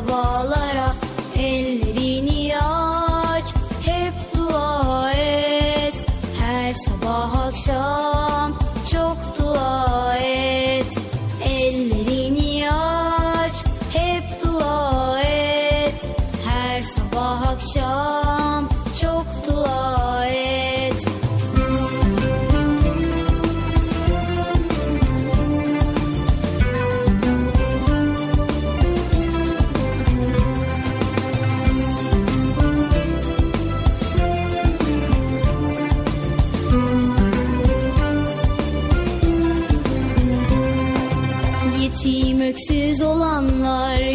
bütün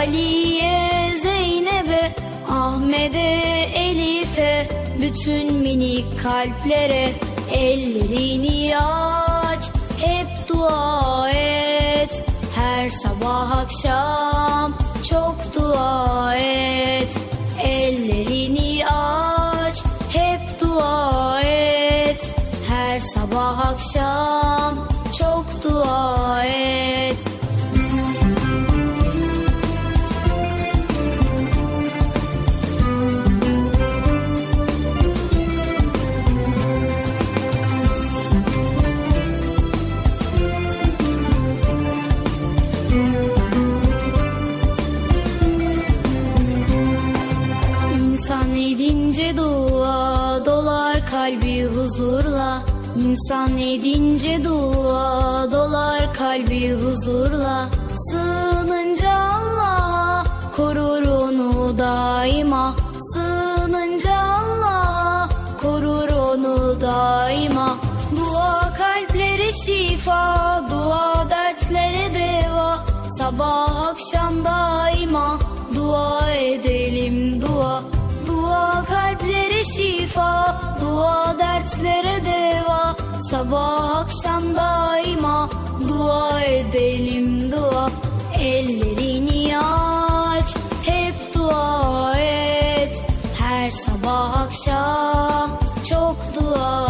Ali'ye, Zeynep'e Ahmet'e, Elif'e bütün minik kalplere Ellerini aç, hep dua et. Her sabah akşam çok dua et. Ellerini aç, hep dua et. Her sabah akşam çok dua et İnsan edince Sabah akşam daima dua edelim dua. Ellerini aç, hep dua et. Her sabah akşam çok dua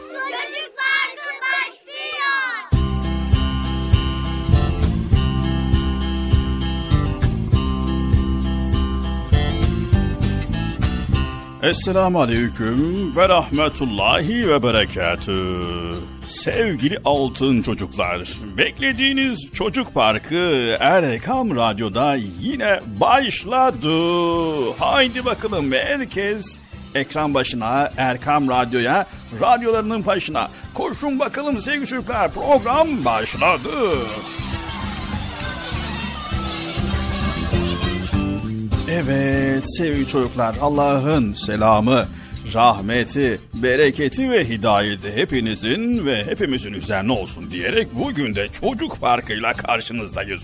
Esselamu Aleyküm ve Rahmetullahi ve Berekatü. Sevgili altın çocuklar, beklediğiniz Çocuk Parkı Erkam Radyo'da yine başladı. Haydi bakalım herkes ekran başına, Erkam Radyo'ya, radyolarının başına. Koşun bakalım sevgili çocuklar program başladı. Evet sevgili çocuklar Allah'ın selamı, rahmeti, bereketi ve hidayeti hepinizin ve hepimizin üzerine olsun diyerek bugün de çocuk farkıyla karşınızdayız.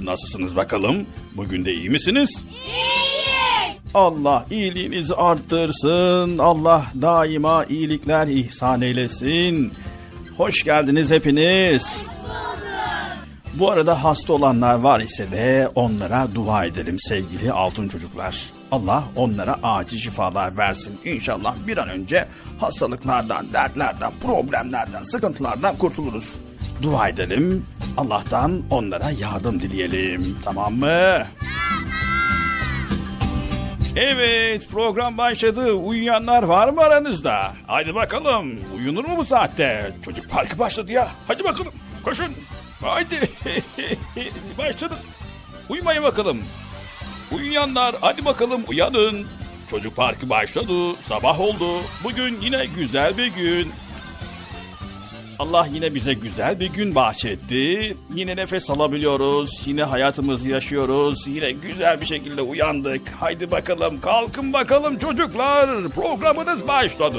Nasılsınız bakalım? Bugün de iyi misiniz? İyiyiz. Allah iyiliğinizi arttırsın. Allah daima iyilikler ihsan eylesin. Hoş geldiniz hepiniz. Bu arada hasta olanlar var ise de onlara dua edelim sevgili altın çocuklar. Allah onlara acil şifalar versin. İnşallah bir an önce hastalıklardan, dertlerden, problemlerden, sıkıntılardan kurtuluruz. Dua edelim. Allah'tan onlara yardım dileyelim. Tamam mı? Evet program başladı. Uyuyanlar var mı aranızda? Haydi bakalım. Uyunur mu bu saatte? Çocuk parkı başladı ya. Hadi bakalım. Koşun. Haydi. başladı. Uyumayın bakalım. Uyuyanlar hadi bakalım uyanın. Çocuk parkı başladı. Sabah oldu. Bugün yine güzel bir gün. Allah yine bize güzel bir gün bahşetti. Yine nefes alabiliyoruz. Yine hayatımızı yaşıyoruz. Yine güzel bir şekilde uyandık. Haydi bakalım kalkın bakalım çocuklar. Programınız başladı.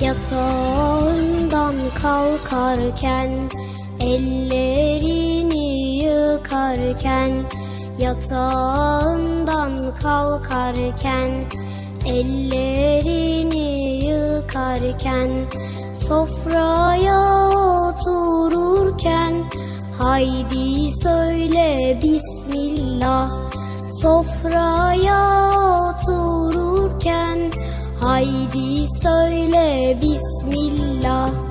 Yatağından kalkarken ellerini yıkarken yatağından kalkarken ellerini yıkarken sofraya otururken haydi söyle bismillah. Sofraya otururken haydi söyle bismillah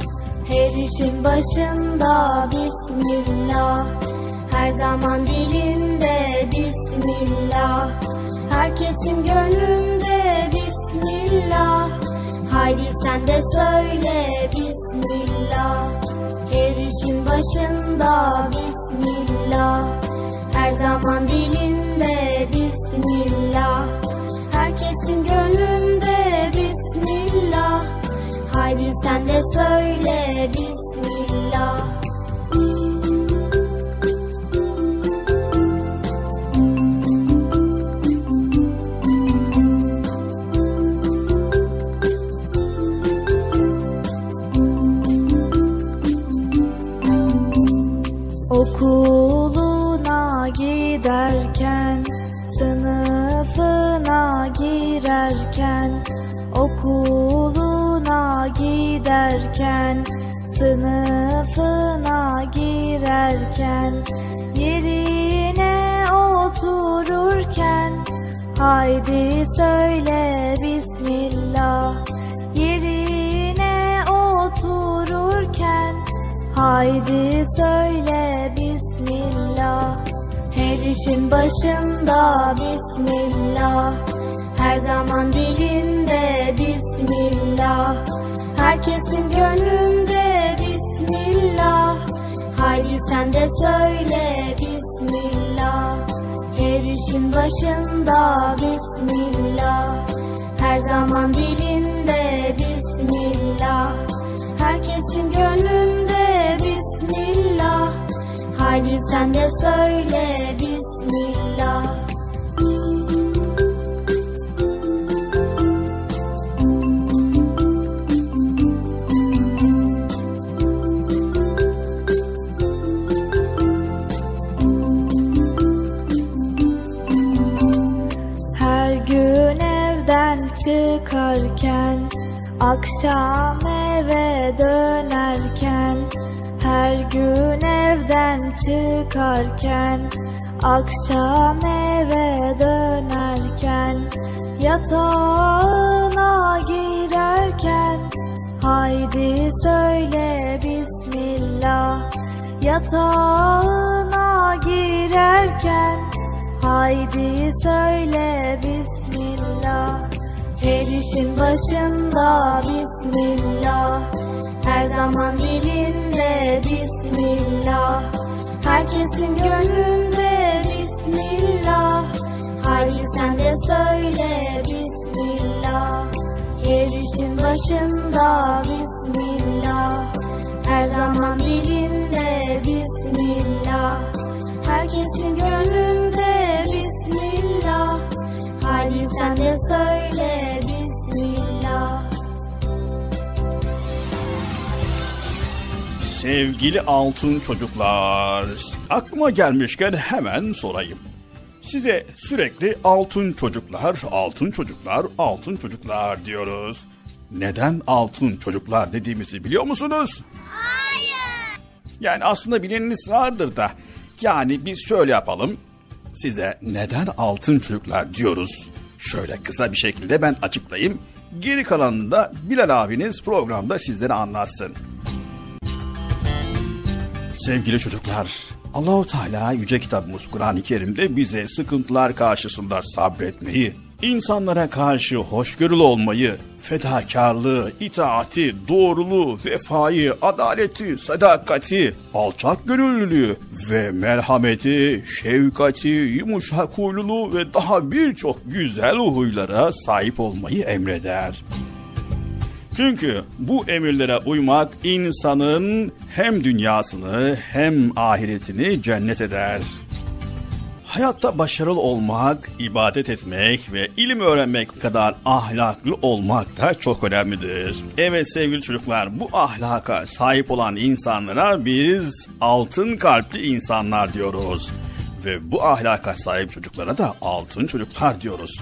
her işin başında bismillah. Her zaman dilimde bismillah. Herkesin gönlünde bismillah. Haydi sen de söyle bismillah. Her işin başında bismillah. Her zaman dilimde bismillah sen de söyle bismillah. Okuluna giderken, sınıfına girerken, okuluna giderken, sınıfına girerken, yerine otururken, haydi söyle Bismillah, yerine otururken, Haydi söyle Bismillah. Her işin başında Bismillah. Her zaman dilinde Bismillah. Herkesin gönlünde Bismillah. Haydi sen de söyle Bismillah. Her işin başında Bismillah. Her zaman dilinde Bismillah. Herkesin gönlünde Bismillah. Haydi sen de söyle Akşam eve dönerken Her gün evden çıkarken Akşam eve dönerken Yatağına girerken Haydi söyle Bismillah Yatağına girerken Haydi söyle Bismillah Her işin başında Bismillah. Her zaman dilinde Bismillah. Herkesin gönlünde Bismillah. Haydi sen de söyle Bismillah. İşin başında Bismillah. Her zaman dilinde Bismillah. Herkesin gönlünde Bismillah. Haydi sen de söyle Sevgili altın çocuklar, aklıma gelmişken hemen sorayım. Size sürekli altın çocuklar, altın çocuklar, altın çocuklar diyoruz. Neden altın çocuklar dediğimizi biliyor musunuz? Hayır. Yani aslında bileniniz vardır da. Yani biz şöyle yapalım. Size neden altın çocuklar diyoruz? Şöyle kısa bir şekilde ben açıklayayım. Geri kalanını da Bilal abiniz programda sizlere anlatsın. Sevgili çocuklar, Allahu Teala yüce kitabımız Kur'an-ı Kerim'de bize sıkıntılar karşısında sabretmeyi, insanlara karşı hoşgörülü olmayı, fedakarlığı, itaati, doğruluğu, vefayı, adaleti, sadakati, alçak gönüllülüğü ve merhameti, şefkati, yumuşak huyluluğu ve daha birçok güzel huylara sahip olmayı emreder. Çünkü bu emirlere uymak insanın hem dünyasını hem ahiretini cennet eder. Hayatta başarılı olmak, ibadet etmek ve ilim öğrenmek kadar ahlaklı olmak da çok önemlidir. Evet sevgili çocuklar bu ahlaka sahip olan insanlara biz altın kalpli insanlar diyoruz. Ve bu ahlaka sahip çocuklara da altın çocuklar diyoruz.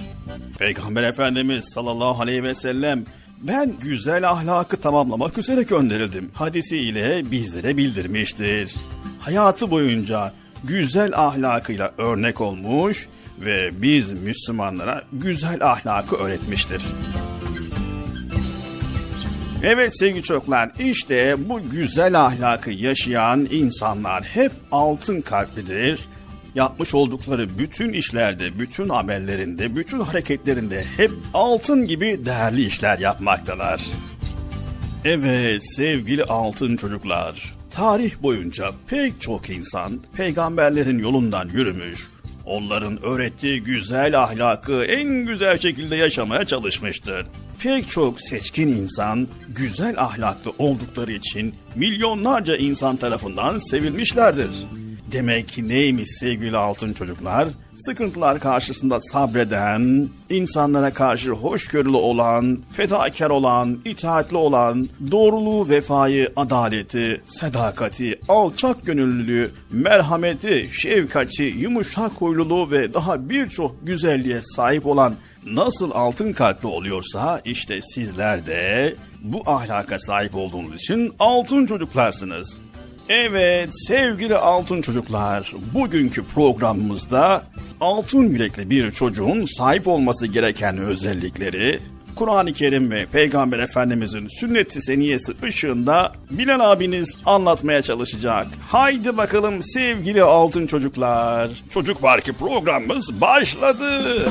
Peygamber Efendimiz sallallahu aleyhi ve sellem ben güzel ahlakı tamamlamak üzere gönderildim. Hadisiyle bizlere bildirmiştir. Hayatı boyunca güzel ahlakıyla örnek olmuş ve biz Müslümanlara güzel ahlakı öğretmiştir. Evet sevgili çocuklar işte bu güzel ahlakı yaşayan insanlar hep altın kalplidir. Yapmış oldukları bütün işlerde, bütün amellerinde, bütün hareketlerinde hep altın gibi değerli işler yapmaktalar. Evet sevgili altın çocuklar, tarih boyunca pek çok insan peygamberlerin yolundan yürümüş, onların öğrettiği güzel ahlakı en güzel şekilde yaşamaya çalışmıştır. Pek çok seçkin insan güzel ahlaklı oldukları için milyonlarca insan tarafından sevilmişlerdir. Demek neymiş sevgili altın çocuklar? Sıkıntılar karşısında sabreden, insanlara karşı hoşgörülü olan, fedakar olan, itaatli olan, doğruluğu, vefayı, adaleti, sadakati, alçak gönüllülüğü, merhameti, şefkati, yumuşak huyluluğu ve daha birçok güzelliğe sahip olan nasıl altın kalpli oluyorsa işte sizler de bu ahlaka sahip olduğunuz için altın çocuklarsınız. Evet sevgili altın çocuklar, bugünkü programımızda altın yürekli bir çocuğun sahip olması gereken özellikleri, Kur'an-ı Kerim ve Peygamber Efendimizin sünnet-i seniyesi ışığında Bilal abiniz anlatmaya çalışacak. Haydi bakalım sevgili altın çocuklar. Çocuk Parkı programımız başladı.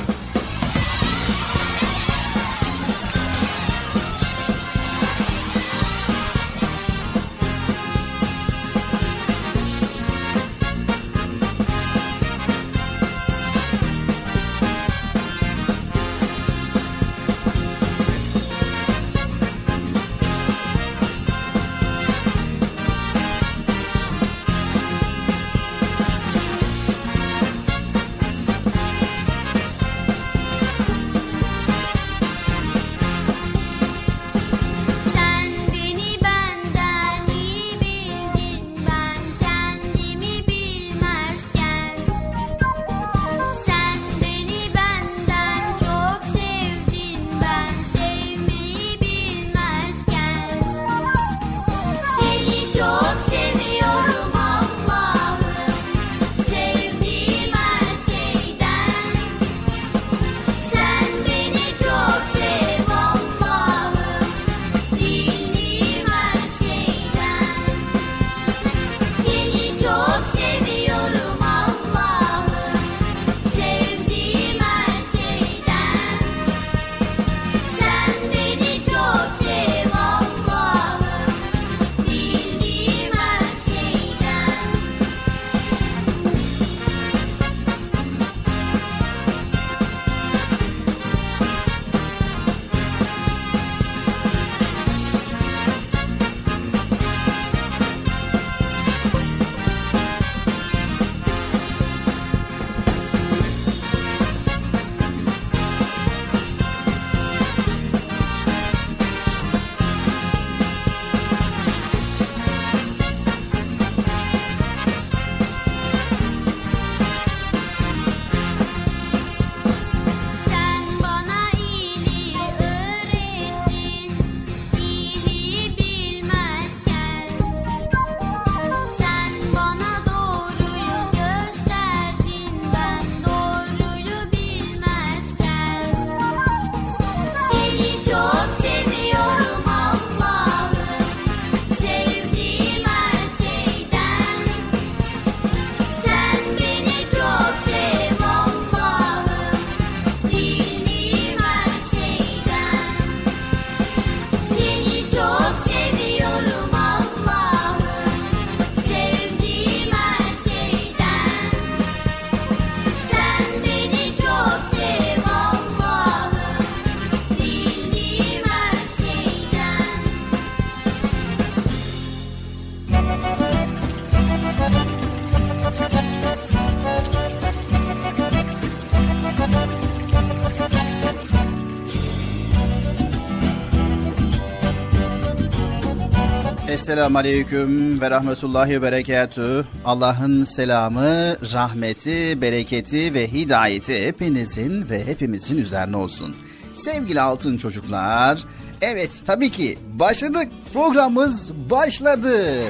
Esselamu Aleyküm ve Rahmetullahi ve Berekatü. Allah'ın selamı, rahmeti, bereketi ve hidayeti hepinizin ve hepimizin üzerine olsun. Sevgili altın çocuklar, evet tabii ki başladık. Programımız başladı.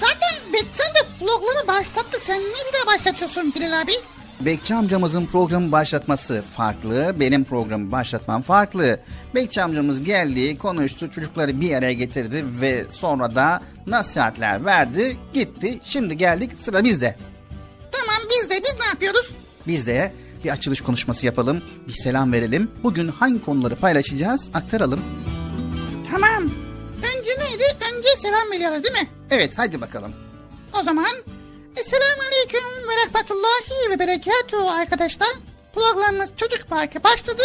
Zaten Betsen de programı başlattı. Sen niye bir daha başlatıyorsun Bilal abi? Bekçi amcamızın programı başlatması farklı, benim programı başlatmam farklı. Bekçi amcamız geldi, konuştu, çocukları bir araya getirdi ve sonra da nasihatler verdi, gitti. Şimdi geldik sıra bizde. Tamam biz de biz ne yapıyoruz? Biz de bir açılış konuşması yapalım, bir selam verelim. Bugün hangi konuları paylaşacağız aktaralım. Tamam. Önce neydi? Önce selam veriyoruz değil mi? Evet hadi bakalım. O zaman Esselamu Aleyküm ve Rahmetullahi ve Berekatuhu arkadaşlar. Programımız Çocuk Parkı başladı.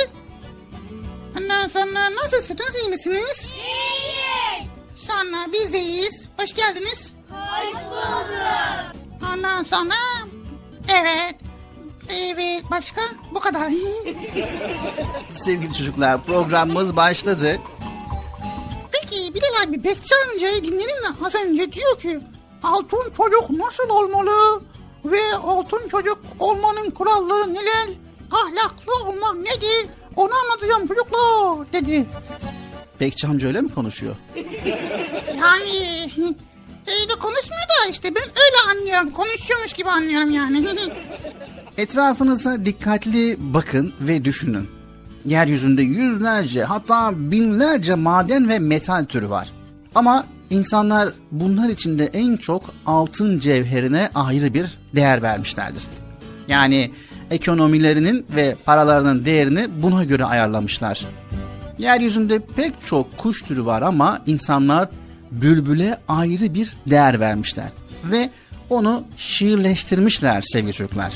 Ondan sonra nasılsınız iyi misiniz? İyiyiz. Sonra biz de iyiyiz. Hoş geldiniz. Hoş bulduk. Ondan sonra evet evet başka bu kadar. Sevgili çocuklar programımız başladı. Peki Bilal abi Bekçi amcayı dinledin mi? Az önce diyor ki altın çocuk nasıl olmalı? Ve altın çocuk olmanın kuralları neler? Ahlaklı olmak nedir? Onu anlatacağım çocuklar dedi. Bekçi amca öyle mi konuşuyor? Yani öyle konuşmuyor da işte ben öyle anlıyorum. Konuşuyormuş gibi anlıyorum yani. Etrafınıza dikkatli bakın ve düşünün. Yeryüzünde yüzlerce hatta binlerce maden ve metal türü var. Ama insanlar bunlar içinde en çok altın cevherine ayrı bir değer vermişlerdir. Yani ekonomilerinin ve paralarının değerini buna göre ayarlamışlar. Yeryüzünde pek çok kuş türü var ama insanlar bülbüle ayrı bir değer vermişler ve onu şiirleştirmişler sevgili çocuklar.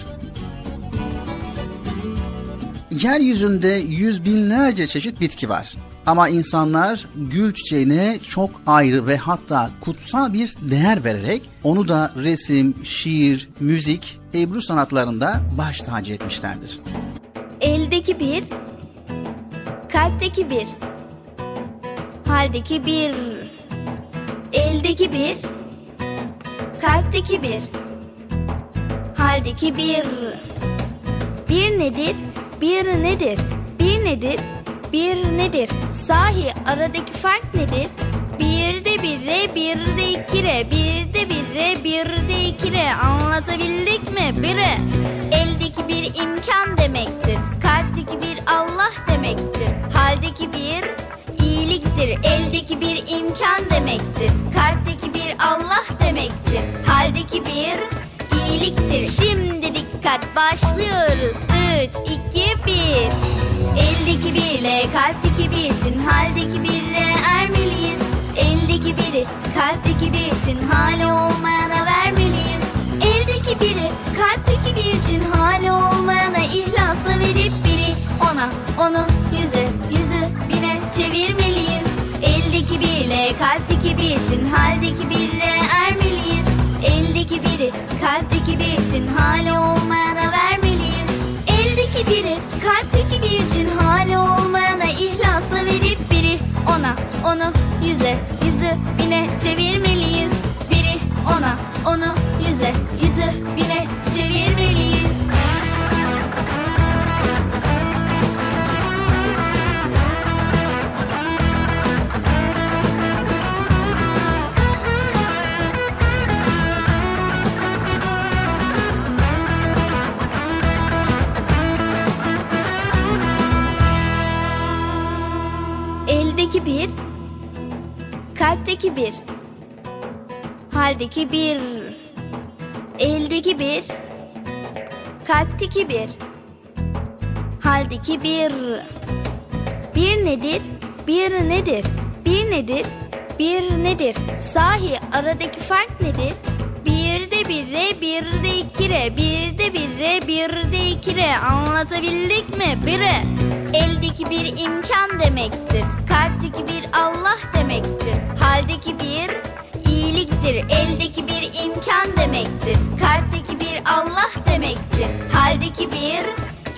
Yeryüzünde yüz binlerce çeşit bitki var. Ama insanlar gül çiçeğine çok ayrı ve hatta kutsal bir değer vererek onu da resim, şiir, müzik, ebru sanatlarında baş tacı etmişlerdir. Eldeki bir, kalpteki bir, haldeki bir, eldeki bir, kalpteki bir, haldeki bir. Bir nedir, bir nedir, bir nedir, bir nedir? Sahi aradaki fark nedir? Bir de bire, bir de ikire, bir de bire, bir de ikire. Anlatabildik mi? Bire. Eldeki bir imkan demektir. Kalpteki bir Allah demektir. Haldeki bir iyiliktir. Eldeki bir imkan demektir. Kalpteki bir Allah demektir. Haldeki bir iyiliktir. Şimdi dikkat başlıyoruz. 3, 2, 1. Eldeki birle kalpteki bir için haldeki birle ermeliyiz. Eldeki biri kalpteki bir için hali olmayana vermeliyiz. Eldeki biri kalpteki bir için hali olmayana ihlasla verip biri ona onu yüzü yüzü bine çevirmeliyiz. Eldeki birle kalpteki bir için haldeki birle ermeliyiz. Eldeki biri kalpteki bir için hali olmayana vermeliyiz. Eldeki biri onu yüze yüzü bine kalpteki bir, haldeki bir, eldeki bir, kalpteki bir, haldeki bir. Bir nedir, bir nedir, bir nedir, bir nedir? Sahi aradaki fark nedir? Bir de bire, bir de ikire, bir de bire, bir de ikire. Anlatabildik mi? Bire. Eldeki bir imkan demektir. Kalpteki bir Allah demektir. Haldeki bir iyiliktir. Eldeki bir imkan demektir. Kalpteki bir Allah demektir. Haldeki bir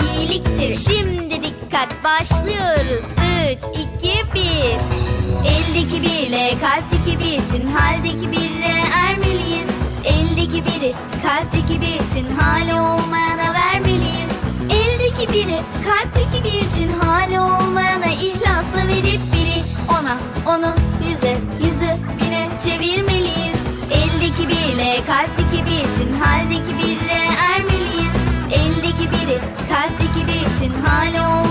iyiliktir. Şimdi dikkat başlıyoruz. 3, 2, 1. Eldeki birle kalpteki bir için haldeki bire ermeliyiz. Eldeki biri kalpteki bir için hali olmayana vermeliyiz. Eldeki biri kalpteki bir için hali olmayana ihlasla verip ona onu yüze yüzü bine çevirmeliyiz. Eldeki birle kalpteki bir için haldeki bire ermeliyiz. Eldeki biri kalpteki bir için hali olmayana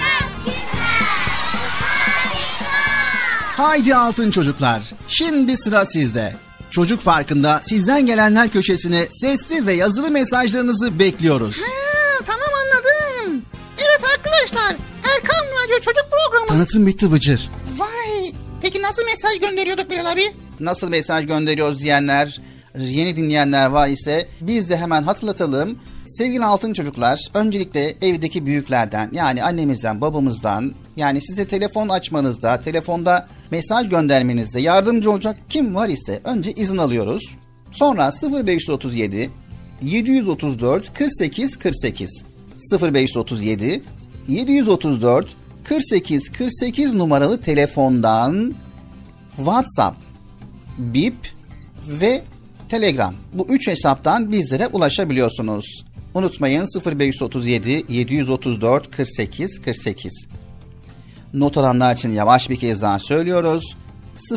Haydi altın çocuklar, şimdi sıra sizde. Çocuk Parkı'nda sizden gelenler köşesine sesli ve yazılı mesajlarınızı bekliyoruz. Ha, tamam anladım. Evet arkadaşlar Erkan Radyo Çocuk Programı. Tanıtım bitti Bıcır. Vay. Peki nasıl mesaj gönderiyorduk Bilal abi? Nasıl mesaj gönderiyoruz diyenler, yeni dinleyenler var ise biz de hemen hatırlatalım. Sevgili altın çocuklar, öncelikle evdeki büyüklerden yani annemizden, babamızdan yani size telefon açmanızda, telefonda mesaj göndermenizde yardımcı olacak kim var ise önce izin alıyoruz. Sonra 0537 734 48 48 0537 734 48 48 numaralı telefondan WhatsApp, Bip ve Telegram. Bu üç hesaptan bizlere ulaşabiliyorsunuz. Unutmayın 0537 734 48 48. Not alanlar için yavaş bir kez daha söylüyoruz.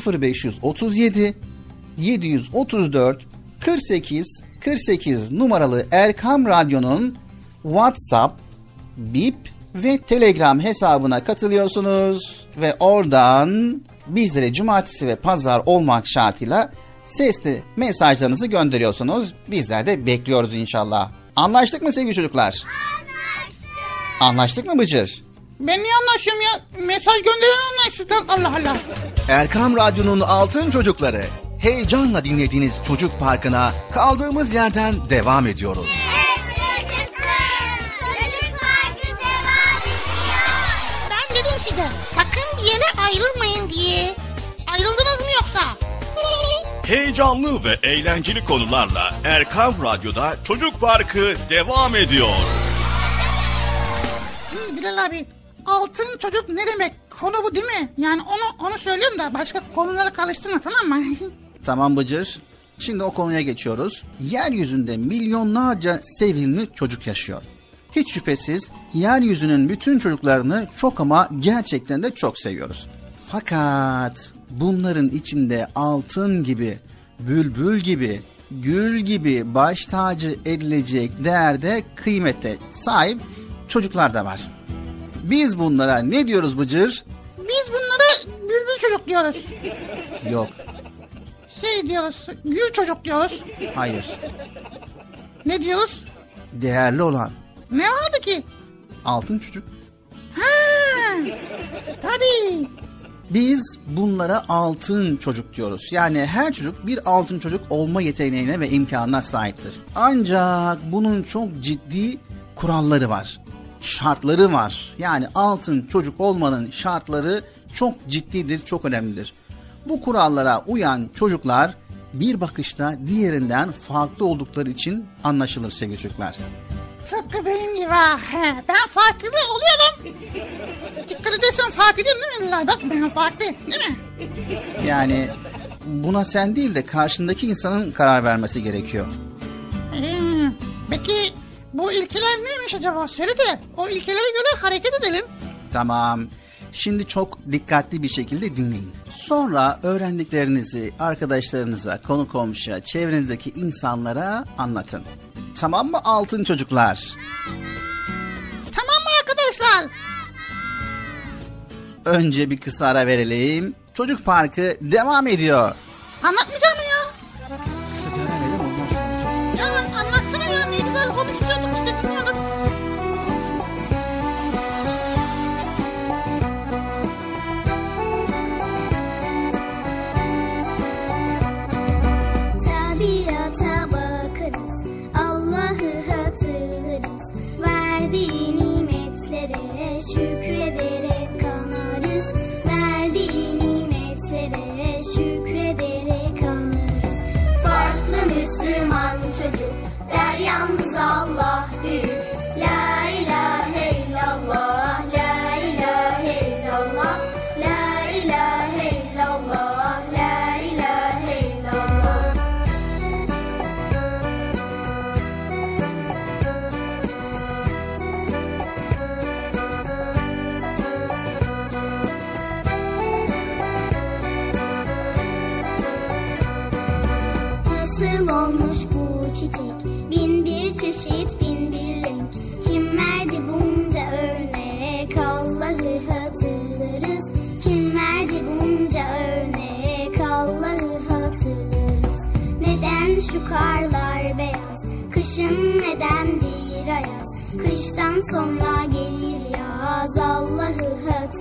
0537 734 48 48 numaralı Erkam Radyo'nun WhatsApp, Bip ve Telegram hesabına katılıyorsunuz ve oradan bizlere cumartesi ve pazar olmak şartıyla sesli mesajlarınızı gönderiyorsunuz. Bizler de bekliyoruz inşallah. Anlaştık mı sevgili çocuklar? Anlaştık. Anlaştık mı Bıcır? Ben niye anlaşıyorum ya? Mesaj gönderen anlaşsın. Allah Allah. Erkam Radyo'nun Altın Çocukları. Heyecanla dinlediğiniz Çocuk Parkı'na kaldığımız yerden devam ediyoruz. Çocuk Parkı devam ediyor. Ben dedim size sakın bir yere ayrılmayın diye. Ayrıldınız mı yoksa? Heyecanlı ve eğlenceli konularla Erkam Radyo'da Çocuk Parkı devam ediyor. Şimdi Bilal abi altın çocuk ne demek? Konu bu değil mi? Yani onu onu söylüyorum da başka konuları karıştırma tamam mı? Tamam Bıcır. Şimdi o konuya geçiyoruz. Yeryüzünde milyonlarca sevimli çocuk yaşıyor. Hiç şüphesiz yeryüzünün bütün çocuklarını çok ama gerçekten de çok seviyoruz. Fakat bunların içinde altın gibi, bülbül gibi, gül gibi baş tacı edilecek değerde kıymete sahip çocuklar da var. Biz bunlara ne diyoruz Bıcır? Biz bunlara bülbül çocuk diyoruz. Yok, Şey diyoruz gül çocuk diyoruz. hayır. Ne diyoruz? Değerli olan Ne vardı ki? altın çocuk. Ha, tabii. Biz bunlara altın çocuk diyoruz. Yani her çocuk bir altın çocuk olma yeteneğine ve imkanına sahiptir. Ancak bunun çok ciddi kuralları var. Şartları var. Yani altın çocuk olmanın şartları çok ciddidir, çok önemlidir. Bu kurallara uyan çocuklar bir bakışta diğerinden farklı oldukları için anlaşılır sevgili çocuklar. Tıpkı benim gibi ha. Ben farklı oluyorum. Dikkat edersen fark ediyorsun değil mi? Bak ben farklı değil mi? Yani buna sen değil de karşındaki insanın karar vermesi gerekiyor. Hmm, peki bu ilkeler neymiş acaba? Söyle de o ilkelere göre hareket edelim. Tamam. Şimdi çok dikkatli bir şekilde dinleyin. Sonra öğrendiklerinizi arkadaşlarınıza, konu komşuya, çevrenizdeki insanlara anlatın. Tamam mı altın çocuklar? Tamam mı arkadaşlar? Önce bir kısa ara verelim. Çocuk Parkı devam ediyor. Anlatmayacağım mı ya? Olmuş bu çiçek? Bin bir çeşit, bin bir renk. Kim verdi bunca örnek? Allah'ı hatırlarız. Kim verdi bunca örnek? Allah'ı hatırlarız. Neden şu karlar beyaz? Kışın nedendir ayaz? Kıştan sonra gelir yaz. Allah'ı hatırlarız.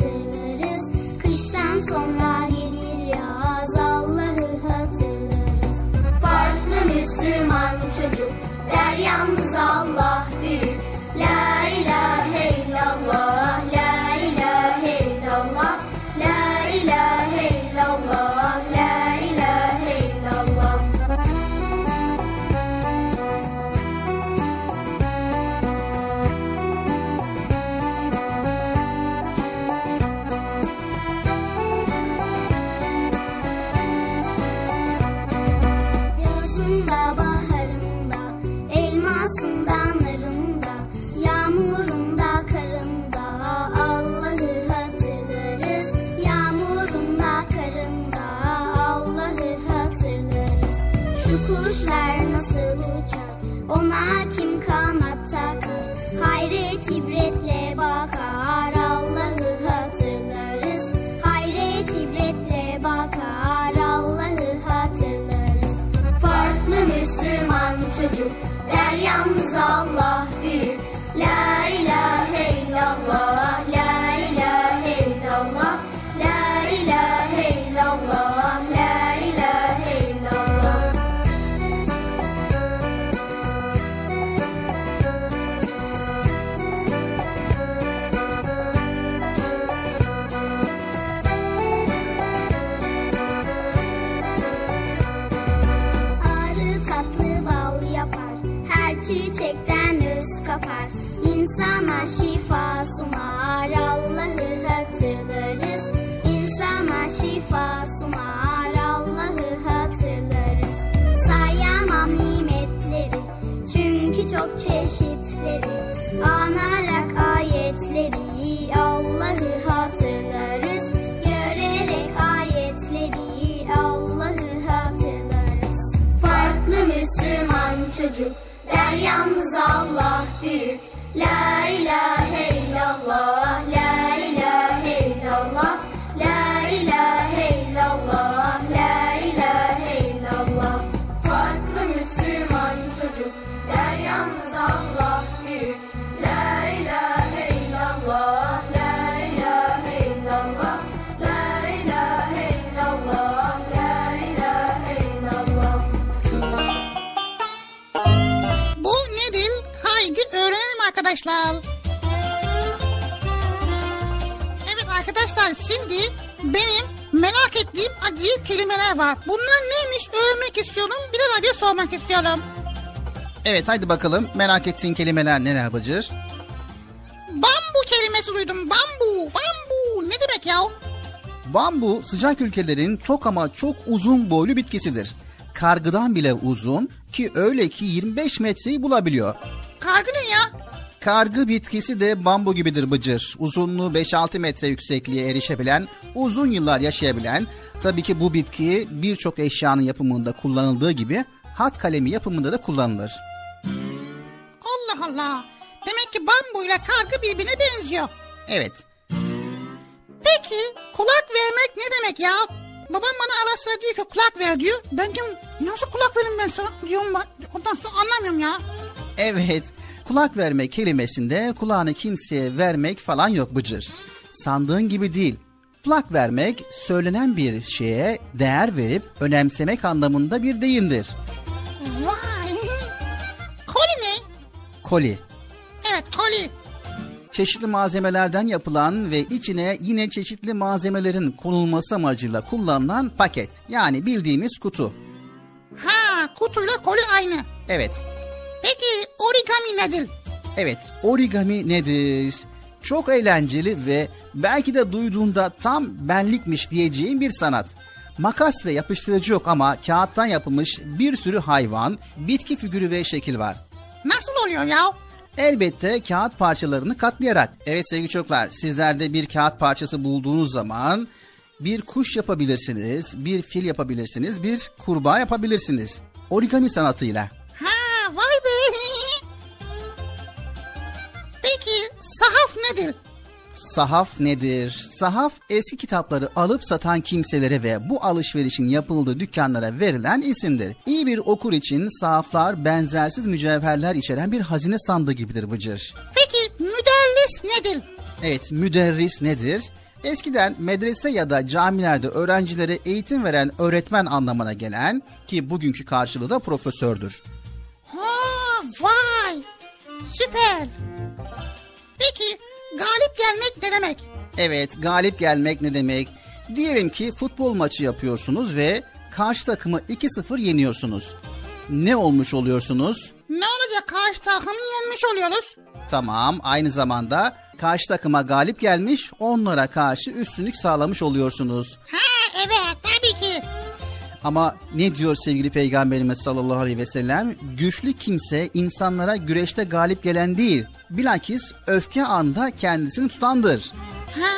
kanal. Evet arkadaşlar şimdi benim merak ettiğim acı kelimeler var. Bunlar neymiş öğrenmek istiyorum. Bir de radyo sormak istiyorum. Evet haydi bakalım merak ettiğin kelimeler neler Bıcır? Bambu kelimesi duydum. Bambu, bambu ne demek ya? Bambu sıcak ülkelerin çok ama çok uzun boylu bitkisidir. Kargıdan bile uzun ki öyle ki 25 metreyi bulabiliyor. Kargı ne ya? Kargı bitkisi de bambu gibidir Bıcır. Uzunluğu 5-6 metre yüksekliğe erişebilen, uzun yıllar yaşayabilen, tabii ki bu bitki birçok eşyanın yapımında kullanıldığı gibi hat kalemi yapımında da kullanılır. Allah Allah. Demek ki bambu ile kargı birbirine benziyor. Evet, Peki kulak vermek ne demek ya? Babam bana ara sıra diyor ki kulak ver diyor. Ben diyorum nasıl kulak vereyim ben sana diyorum. ben- Ondan sonra anlamıyorum ya. evet. Kulak vermek kelimesinde kulağını kimseye vermek falan yok Bıcır. Sandığın gibi değil. Kulak vermek söylenen bir şeye değer verip önemsemek anlamında bir deyimdir. Vay. Koli ne? Koli. Evet koli. çeşitli malzemelerden yapılan ve içine yine çeşitli malzemelerin konulması amacıyla kullanılan paket. Yani bildiğimiz kutu. Ha kutuyla koli aynı. Evet, Peki origami nedir? evet origami nedir? Çok eğlenceli ve belki de duyduğunda tam benlikmiş diyeceğim bir sanat. Makas ve yapıştırıcı yok ama kağıttan yapılmış bir sürü hayvan, bitki figürü ve şekil var. Nasıl oluyor ya? Elbette kağıt parçalarını katlayarak. Evet sevgili çocuklar sizler de bir kağıt parçası bulduğunuz zaman bir kuş yapabilirsiniz, bir fil yapabilirsiniz, bir kurbağa yapabilirsiniz. Origami sanatıyla. Vay be. Peki sahaf nedir? Sahaf nedir? Sahaf eski kitapları alıp satan kimselere ve bu alışverişin yapıldığı dükkanlara verilen isimdir. İyi bir okur için sahaflar benzersiz mücevherler içeren bir hazine sandığı gibidir Bıcır. Peki müderris nedir? Evet, müderris nedir? Eskiden medrese ya da camilerde öğrencilere eğitim veren öğretmen anlamına gelen ki bugünkü karşılığı da profesördür. Ha vay. Süper. Peki galip gelmek ne demek? Evet, galip gelmek ne demek? Diyelim ki futbol maçı yapıyorsunuz ve karşı takımı 2-0 yeniyorsunuz. Ne olmuş oluyorsunuz? Ne olacak karşı takımı yenmiş oluyoruz? Tamam, aynı zamanda karşı takıma galip gelmiş, onlara karşı üstünlük sağlamış oluyorsunuz. Ha evet tabii. Ama ne diyor sevgili Peygamberimiz sallallahu aleyhi ve sellem? Güçlü kimse insanlara güreşte galip gelen değil. Bilakis öfke anda kendisini tutandır. Ha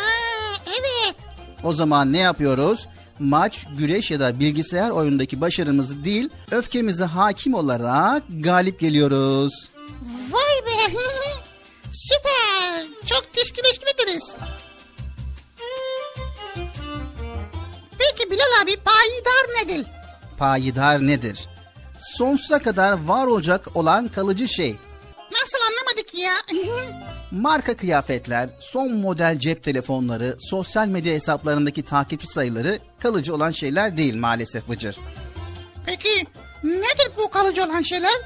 evet. O zaman ne yapıyoruz? Maç, güreş ya da bilgisayar oyundaki başarımızı değil, öfkemize hakim olarak galip geliyoruz. Vay be. Süper. Çok teşekkür ederiz. Peki Bilal abi payidar nedir? Payidar nedir? Sonsuza kadar var olacak olan kalıcı şey. Nasıl anlamadık ya? Marka kıyafetler, son model cep telefonları, sosyal medya hesaplarındaki takipçi sayıları kalıcı olan şeyler değil maalesef Bıcır. Peki nedir bu kalıcı olan şeyler?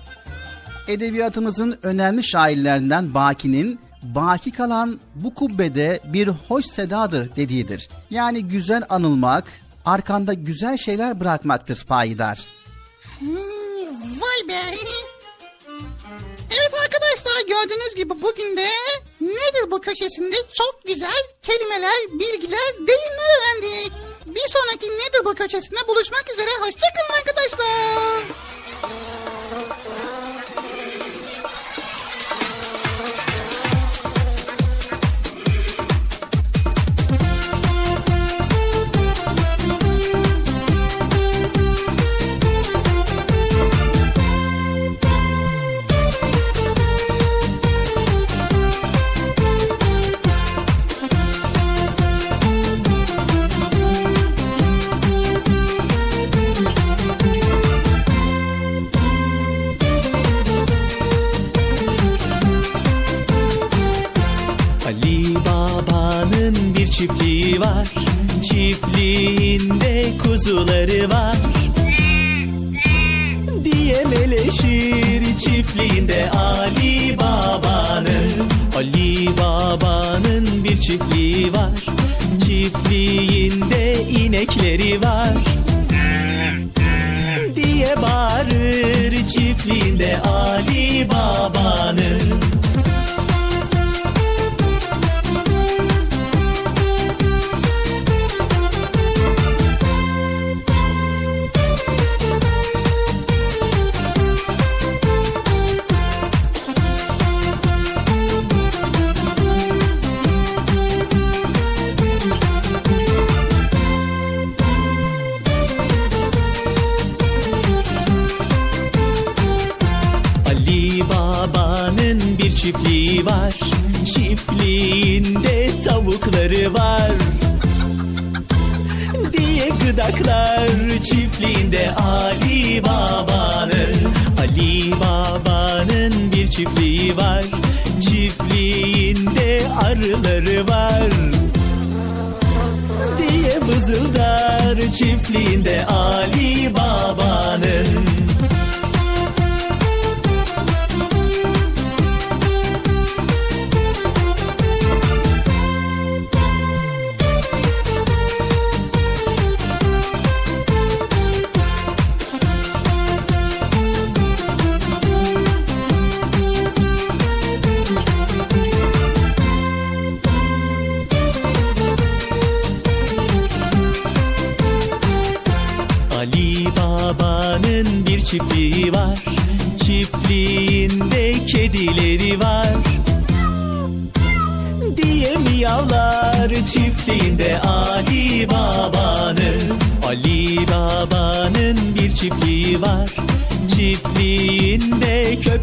Edebiyatımızın önemli şairlerinden Baki'nin baki kalan bu kubbede bir hoş sedadır dediğidir. Yani güzel anılmak, arkanda güzel şeyler bırakmaktır payidar. Hmm, vay be. Evet arkadaşlar gördüğünüz gibi bugün de nedir bu köşesinde çok güzel kelimeler, bilgiler, deyimler öğrendik. Bir sonraki nedir bu köşesinde buluşmak üzere. Hoşçakalın arkadaşlar. Çiftliği var. Çiftliğinde kuzuları var. Diye meleşir çiftliğinde Ali Baba'nın. Ali Baba'nın bir çiftliği var. Çiftliğinde inekleri var. Diye bağırır çiftliğinde Ali Baba'nın çiftliği var. Çiftliğinde tavukları var. Diye gıdaklar çiftliğinde Ali Baba'nın Ali Baba'nın bir çiftliği var. Çiftliğinde arıları var. Diye vızıldar çiftliğinde Ali Baba'nın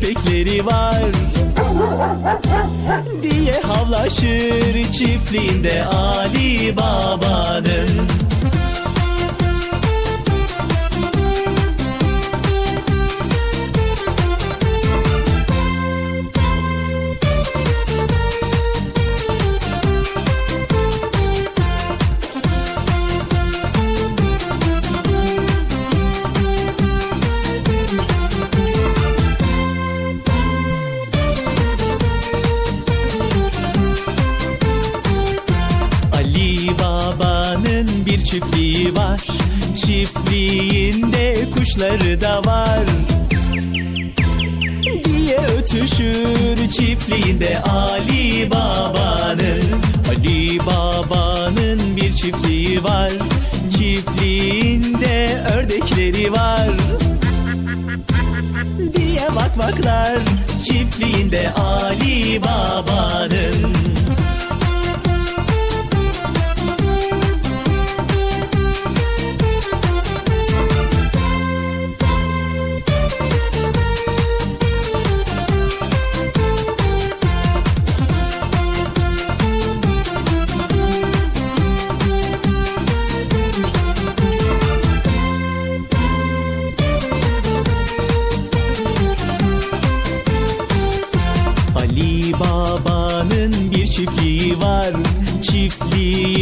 köpekleri var Diye havlaşır çiftliğinde Ali Baba'nın çiftliğinde Ali Baba'nın Ali Baba'nın bir çiftliği var. Çiftliğinde ördekleri var. Diye vakvaklar çiftliğinde Ali Baba'nın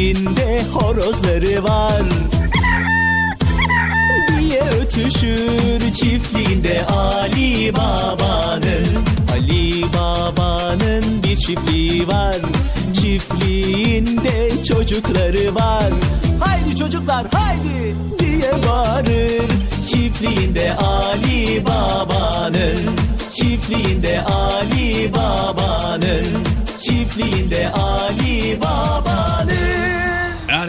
Çiftliğinde horozları var. Diye ötüşür çiftliğinde Ali Baba'nın. Ali Baba'nın bir çiftliği var. Çiftliğinde çocukları var. Haydi çocuklar haydi! Diye bağırır Çiftliğinde Ali Baba'nın. Çiftliğinde Ali Baba'nın. Çiftliğinde Ali Baba'nın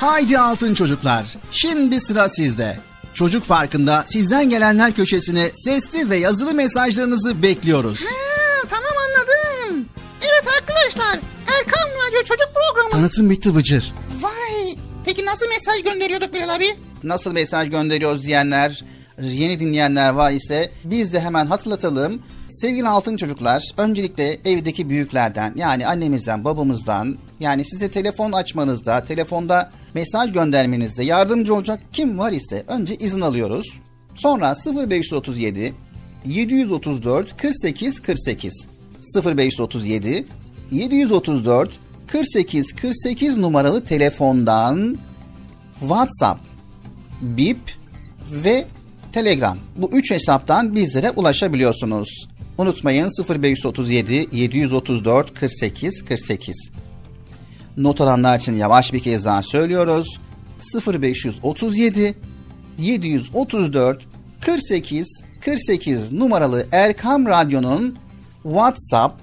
Haydi altın çocuklar. Şimdi sıra sizde. Çocuk Parkı'nda sizden gelenler köşesine sesli ve yazılı mesajlarınızı bekliyoruz. Ha, tamam anladım. Evet arkadaşlar Erkan Radyo Çocuk Programı. Tanıtım bitti Bıcır. Vay. Peki nasıl mesaj gönderiyorduk Bilal abi? Nasıl mesaj gönderiyoruz diyenler, yeni dinleyenler var ise biz de hemen hatırlatalım. Sevgili altın çocuklar, öncelikle evdeki büyüklerden yani annemizden, babamızdan yani size telefon açmanızda, telefonda mesaj göndermenizde yardımcı olacak kim var ise önce izin alıyoruz. Sonra 0537 734 48 48 0537 734 48 48 numaralı telefondan WhatsApp, Bip ve Telegram. Bu üç hesaptan bizlere ulaşabiliyorsunuz. Unutmayın 0537 734 48 48. Not alanlar için yavaş bir kez daha söylüyoruz. 0537 734 48 48 numaralı Erkam Radyo'nun WhatsApp,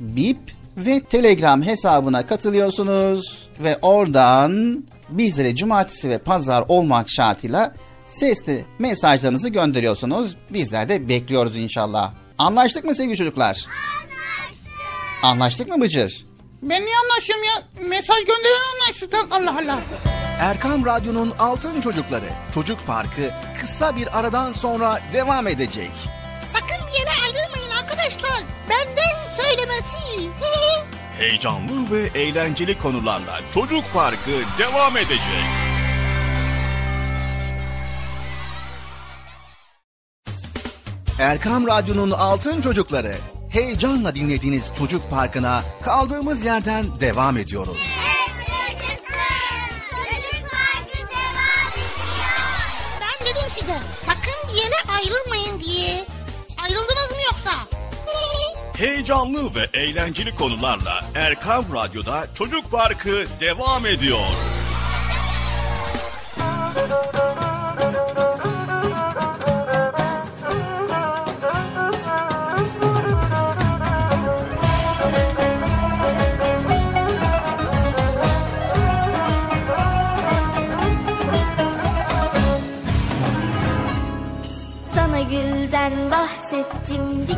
Bip ve Telegram hesabına katılıyorsunuz ve oradan bizlere cumartesi ve pazar olmak şartıyla sesli mesajlarınızı gönderiyorsunuz. Bizler de bekliyoruz inşallah. Anlaştık mı sevgili çocuklar? Anlaştık. Anlaştık mı Bıcır? Ben niye anlaşıyorum ya? Mesaj gönderen anlaştık. Allah Allah. Erkam Radyo'nun Altın Çocukları Çocuk Parkı kısa bir aradan sonra devam edecek. Sakın bir yere ayrılmayın arkadaşlar. Benden söylemesi. Heyecanlı ve eğlenceli konularla Çocuk Parkı devam edecek. Erkam Radyo'nun Altın Çocukları heyecanla dinlediğiniz Çocuk Parkı'na kaldığımız yerden devam ediyoruz. Hep yaşasın. Çocuk Parkı devam ediyor. Ben dedim size sakın bir yere ayrılmayın diye. Ayrıldınız mı yoksa? Heyecanlı ve eğlenceli konularla Erkam Radyo'da Çocuk Parkı devam ediyor.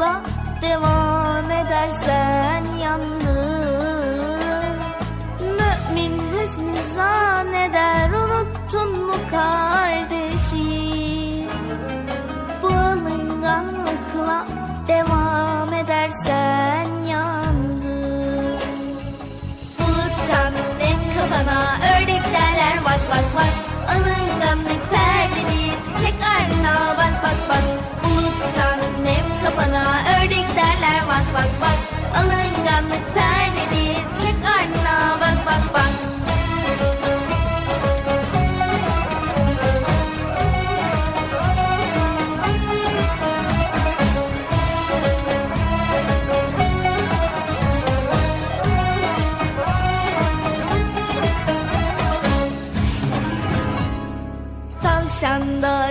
alınganlıkla devam edersen yandın Mümin hüsnü zanneder unuttun mu kardeşi? Bu alınganlıkla devam edersen yandın Buluttan nem kafana ördek derler bak bak bak. Alınganlık perdedir çek ardına bak bak bak Buluttan nem kafana ördek derler. Bak bak bak. Alınganlık perdedir çek ardına. Bak bak bak. Tavşan da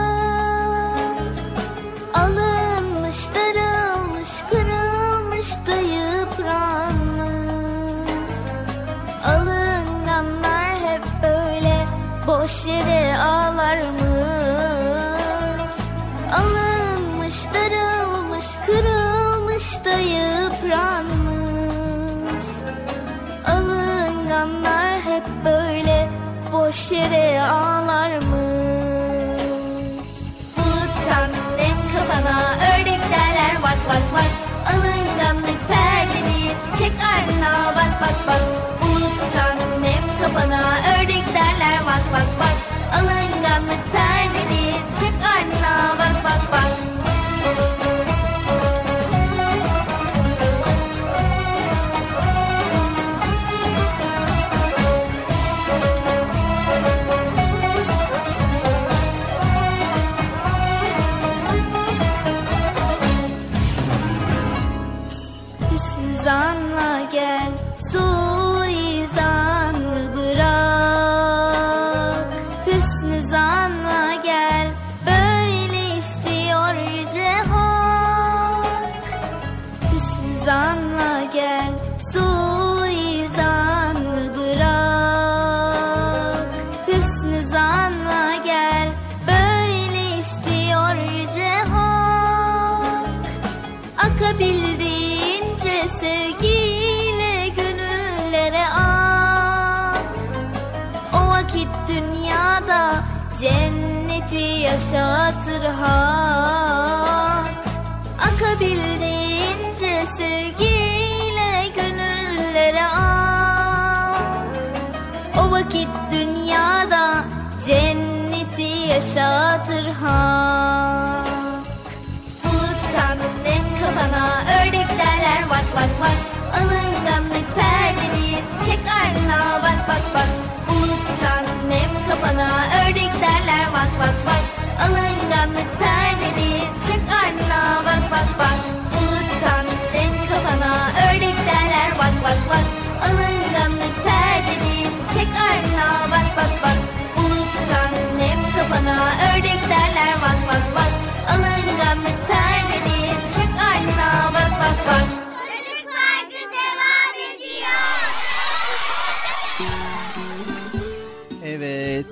boş yere ağlarmış. Alınmış, darılmış, kırılmış da yıpranmış. Alınganlar hep böyle boş yere ağlarmış. Buluttan nem kafana ördek derler vak vak vak Alınganlık perdeni çek ardına bak bak bak. Buluttan nem kafana ördek derler vak la la.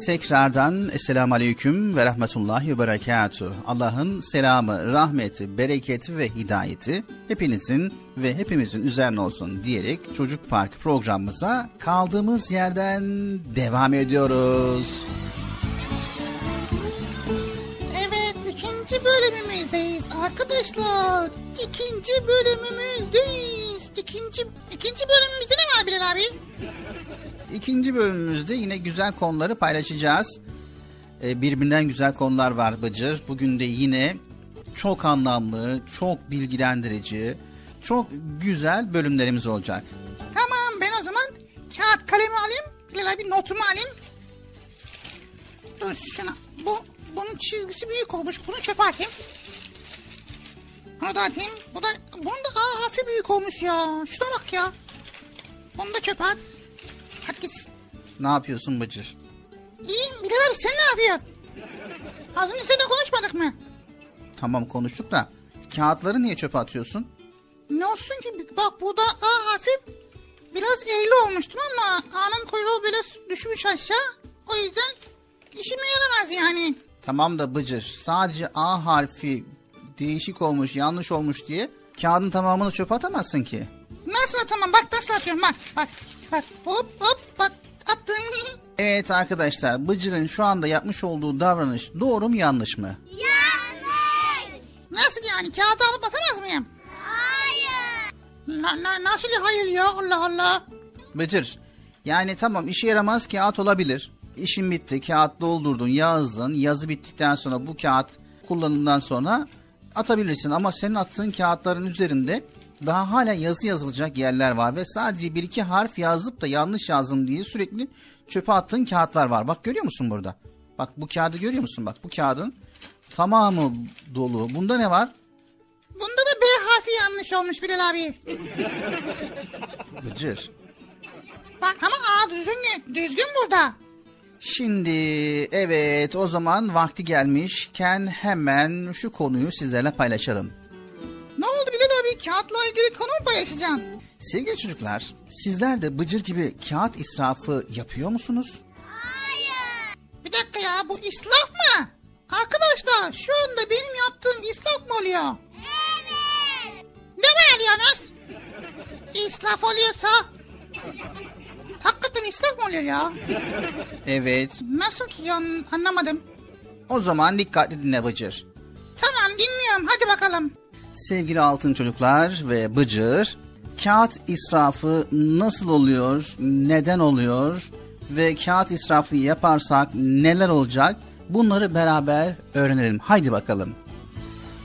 Tekrardan Esselamu Aleyküm ve Rahmetullahi ve Berekatuhu. Allah'ın selamı, rahmeti, bereketi ve hidayeti hepinizin ve hepimizin üzerine olsun diyerek Çocuk Park programımıza kaldığımız yerden devam ediyoruz. Evet ikinci bölümümüzdeyiz arkadaşlar. İkinci bölümümüzdeyiz. İkinci, ikinci bölümümüzde ne var Bilal abi? İkinci bölümümüzde yine güzel konuları paylaşacağız. Ee, birbirinden güzel konular var Bıcır. Bugün de yine çok anlamlı, çok bilgilendirici, çok güzel bölümlerimiz olacak. Tamam ben o zaman kağıt kalemi alayım. Bilal abi notumu alayım. Dur şuna. Bu, bunun çizgisi büyük olmuş. Bunu çöpe atayım. Bunu da atayım. Bu da, bunun da A harfi büyük olmuş ya. Şuna bak ya. Bunu da çöpe at. Hadi gitsin. Ne yapıyorsun Bıcır? İyiyim Bilal sen ne yapıyorsun? Az önce seninle konuşmadık mı? Tamam konuştuk da kağıtları niye çöpe atıyorsun? Ne olsun ki bak burada A harfi biraz eğri olmuştum ama A'nın kuyruğu biraz düşmüş aşağı. O yüzden işime yaramaz yani. Tamam da Bıcır sadece A harfi değişik olmuş, yanlış olmuş diye kağıdın tamamını çöpe atamazsın ki. Nasıl atamam bak nasıl atıyorum bak bak bak hop hop bak attım. Evet arkadaşlar Bıcır'ın şu anda yapmış olduğu davranış doğru mu yanlış mı? Yanlış. Nasıl yani kağıdı alıp atamaz mıyım? Hayır. Na, na, nasıl hayır ya Allah Allah. Bıcır yani tamam işe yaramaz kağıt olabilir. İşin bitti kağıt doldurdun yazdın yazı bittikten sonra bu kağıt kullanımdan sonra atabilirsin. Ama senin attığın kağıtların üzerinde daha hala yazı yazılacak yerler var ve sadece bir iki harf yazıp da yanlış yazdım diye sürekli çöpe attığın kağıtlar var. Bak görüyor musun burada? Bak bu kağıdı görüyor musun? Bak bu kağıdın tamamı dolu. Bunda ne var? Bunda da B harfi yanlış olmuş Bilal abi. Bıcır. Bak ama A düzgün, düzgün burada. Şimdi evet o zaman vakti gelmişken hemen şu konuyu sizlerle paylaşalım. Ne oldu Bilal abi kağıtla ilgili konu mu paylaşacaksın? Sevgili çocuklar, sizler de bıcır gibi kağıt israfı yapıyor musunuz? Bir dakika ya bu israf mı? Arkadaşlar şu anda benim yaptığım israf mı oluyor? Evet. Ne var alıyorsunuz? İsraf oluyorsa hakikaten israf mı oluyor ya? Evet. Nasıl ki ya anlamadım. O zaman dikkatli dinle Bıcır. Tamam dinliyorum hadi bakalım. Sevgili altın çocuklar ve Bıcır, kağıt israfı nasıl oluyor, neden oluyor ve kağıt israfı yaparsak neler olacak bunları beraber öğrenelim. Haydi bakalım.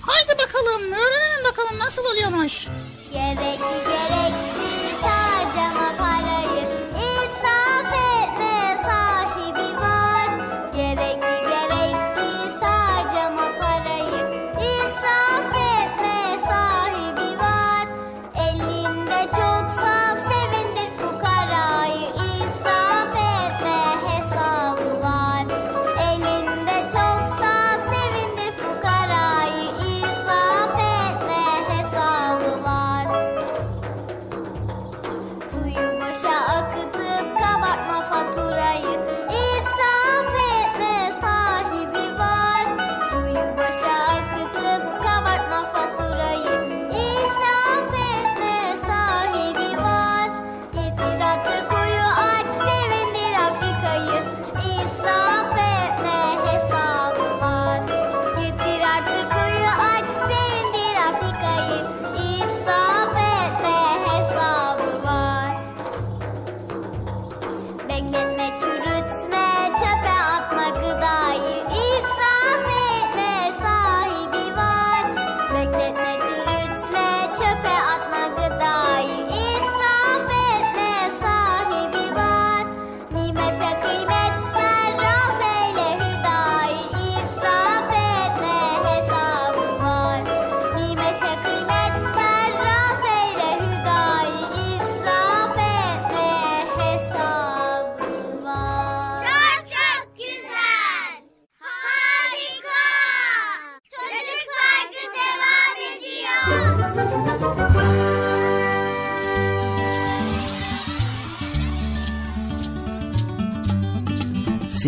Haydi bakalım öğrenelim bakalım nasıl oluyormuş. Gerekli gereksiz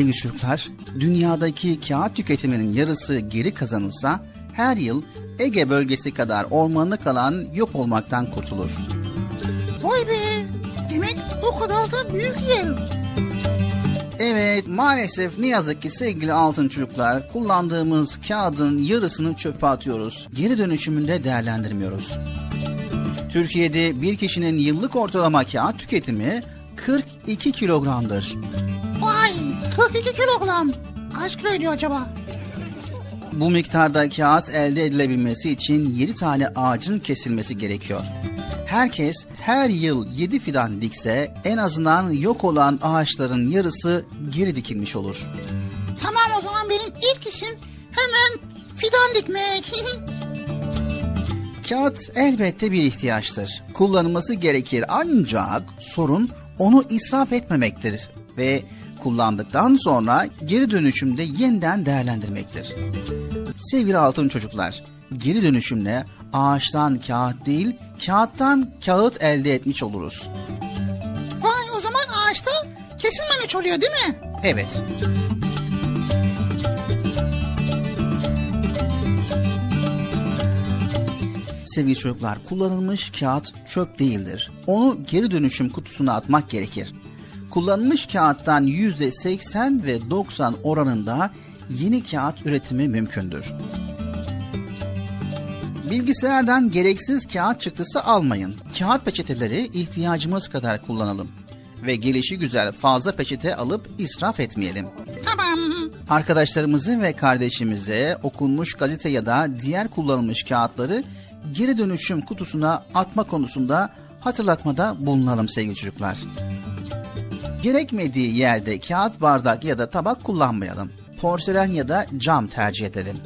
Sevgili çocuklar, dünyadaki kağıt tüketiminin yarısı geri kazanılsa her yıl Ege bölgesi kadar ormanlık kalan yok olmaktan kurtulur. Vay be demek o kadar da büyük yer. Evet maalesef ne yazık ki sevgili altın çocuklar kullandığımız kağıdın yarısını çöpe atıyoruz. Geri dönüşümünde değerlendirmiyoruz. Türkiye'de bir kişinin yıllık ortalama kağıt tüketimi 42 kilogramdır. Vay 42 kilogram. Kaç kilo ediyor acaba? Bu miktarda kağıt elde edilebilmesi için 7 tane ağacın kesilmesi gerekiyor. Herkes her yıl 7 fidan dikse en azından yok olan ağaçların yarısı geri dikilmiş olur. Tamam o zaman benim ilk işim hemen fidan dikmek. Kağıt elbette bir ihtiyaçtır. Kullanılması gerekir ancak sorun onu israf etmemektir ve kullandıktan sonra geri dönüşümde yeniden değerlendirmektir. Sevgili altın çocuklar, geri dönüşümle ağaçtan kağıt değil, kağıttan kağıt elde etmiş oluruz. Vay o zaman ağaçta kesilmemiş oluyor değil mi? Evet. Sevgili çocuklar, kullanılmış kağıt çöp değildir. Onu geri dönüşüm kutusuna atmak gerekir. Kullanılmış kağıttan yüzde 80 ve 90 oranında yeni kağıt üretimi mümkündür. Bilgisayardan gereksiz kağıt çıktısı almayın. Kağıt peçeteleri ihtiyacımız kadar kullanalım. Ve gelişi güzel fazla peçete alıp israf etmeyelim. Tamam. Arkadaşlarımızı ve kardeşimize okunmuş gazete ya da diğer kullanılmış kağıtları geri dönüşüm kutusuna atma konusunda hatırlatmada bulunalım sevgili çocuklar. Gerekmediği yerde kağıt bardak ya da tabak kullanmayalım. Porselen ya da cam tercih edelim.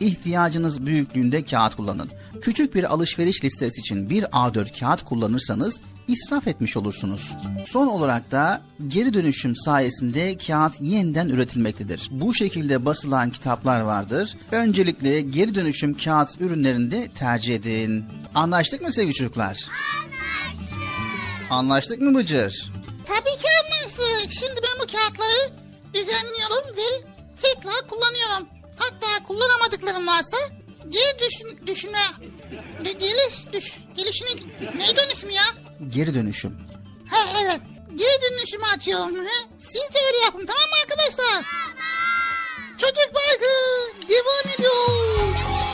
İhtiyacınız büyüklüğünde kağıt kullanın. Küçük bir alışveriş listesi için bir A4 kağıt kullanırsanız israf etmiş olursunuz. Son olarak da geri dönüşüm sayesinde kağıt yeniden üretilmektedir. Bu şekilde basılan kitaplar vardır. Öncelikle geri dönüşüm kağıt ürünlerini de tercih edin. Anlaştık mı sevgili çocuklar? Anlaştık. Anlaştık mı Bıcır? Tabii ki anlaştık. Şimdi ben bu kağıtları düzenliyorum ve tekrar kullanıyorum. Hatta kullanamadıklarım varsa geri düşün, düşünme, de, geliş, düş, gelişine, ne dönüşüm ya? Geri dönüşüm. Ha evet, geri dönüşüme atıyorum. Ha? Siz de öyle yapın tamam mı arkadaşlar? Çocuk Parkı devam ediyor.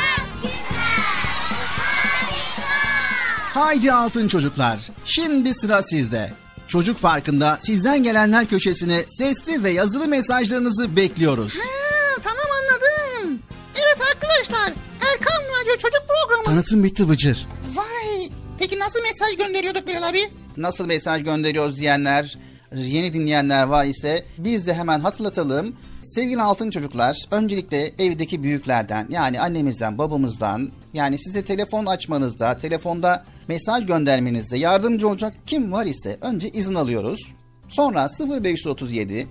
Haydi altın çocuklar, şimdi sıra sizde. Çocuk Parkı'nda sizden gelenler köşesine sesli ve yazılı mesajlarınızı bekliyoruz. Ha, tamam anladım. Evet arkadaşlar Erkan Radyo Çocuk Programı. Tanıtım bitti Bıcır. Vay. Peki nasıl mesaj gönderiyorduk Bilal abi? Nasıl mesaj gönderiyoruz diyenler, yeni dinleyenler var ise biz de hemen hatırlatalım. Sevgili altın çocuklar, öncelikle evdeki büyüklerden yani annemizden, babamızdan yani size telefon açmanızda, telefonda mesaj göndermenizde yardımcı olacak kim var ise önce izin alıyoruz. Sonra 0537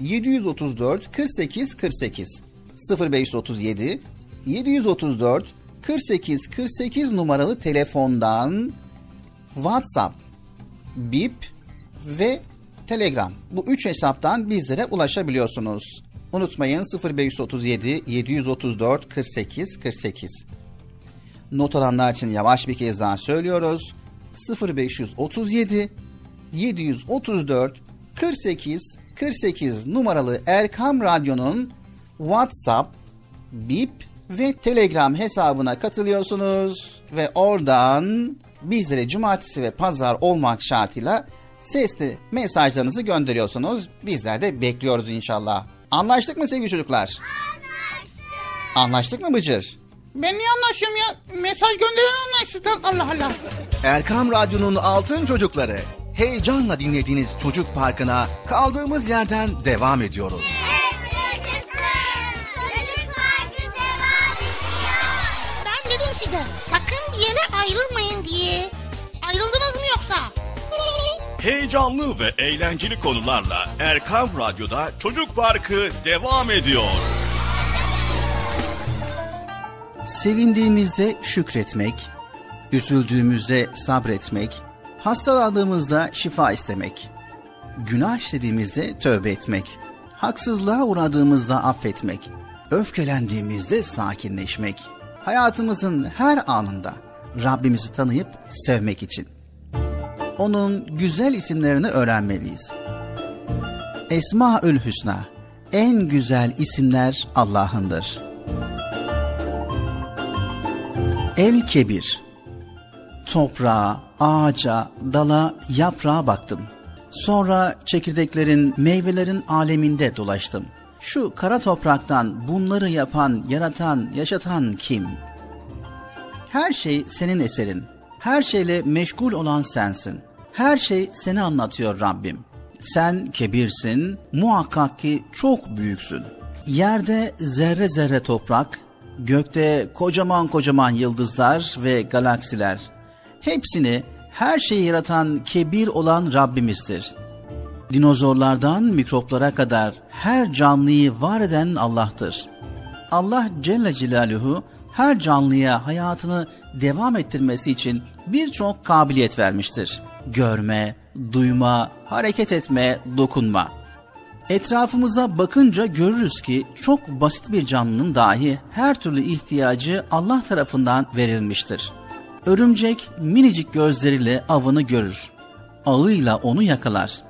734 48 48 0537 734 48 48 numaralı telefondan WhatsApp, Bip ve Telegram. Bu üç hesaptan bizlere ulaşabiliyorsunuz. Unutmayın 0537 734 48 48. Not alanlar için yavaş bir kez daha söylüyoruz. 0537 734 48 48 numaralı Erkam Radyo'nun WhatsApp, Bip ve Telegram hesabına katılıyorsunuz ve oradan bizlere cumartesi ve pazar olmak şartıyla sesli mesajlarınızı gönderiyorsunuz. Bizler de bekliyoruz inşallah. Anlaştık mı sevgili çocuklar? Anlaştık. Anlaştık mı Bıcır? Ben niye anlaşıyorum ya? Mesaj gönderen anlaştık. Allah Allah. Erkam Radyo'nun Altın Çocukları. Heyecanla dinlediğiniz Çocuk Parkı'na kaldığımız yerden devam ediyoruz. Çocuk Parkı devam ediyor. Ben dedim size sakın bir yere ayrılmayın diye. Ayrıldınız mı yoksa? Heyecanlı ve eğlenceli konularla Erkam Radyo'da Çocuk Parkı devam ediyor. Sevindiğimizde şükretmek, üzüldüğümüzde sabretmek, hastalandığımızda şifa istemek, günah işlediğimizde tövbe etmek, haksızlığa uğradığımızda affetmek, öfkelendiğimizde sakinleşmek, hayatımızın her anında Rabbimizi tanıyıp sevmek için. Onun güzel isimlerini öğrenmeliyiz. Esmaül Hüsna, en güzel isimler Allah'ındır. El Kebir Toprağa, ağaca, dala, yaprağa baktım. Sonra çekirdeklerin, meyvelerin aleminde dolaştım. Şu kara topraktan bunları yapan, yaratan, yaşatan kim? Her şey senin eserin. Her şeyle meşgul olan sensin. Her şey seni anlatıyor Rabbim. Sen kebirsin, muhakkak ki çok büyüksün. Yerde zerre zerre toprak, gökte kocaman kocaman yıldızlar ve galaksiler. Hepsini her şeyi yaratan kebir olan Rabbimizdir. Dinozorlardan mikroplara kadar her canlıyı var eden Allah'tır. Allah Celle Celaluhu her canlıya hayatını devam ettirmesi için birçok kabiliyet vermiştir. Görme, duyma, hareket etme, dokunma. Etrafımıza bakınca görürüz ki çok basit bir canlının dahi her türlü ihtiyacı Allah tarafından verilmiştir. Örümcek minicik gözleriyle avını görür. Ağıyla onu yakalar.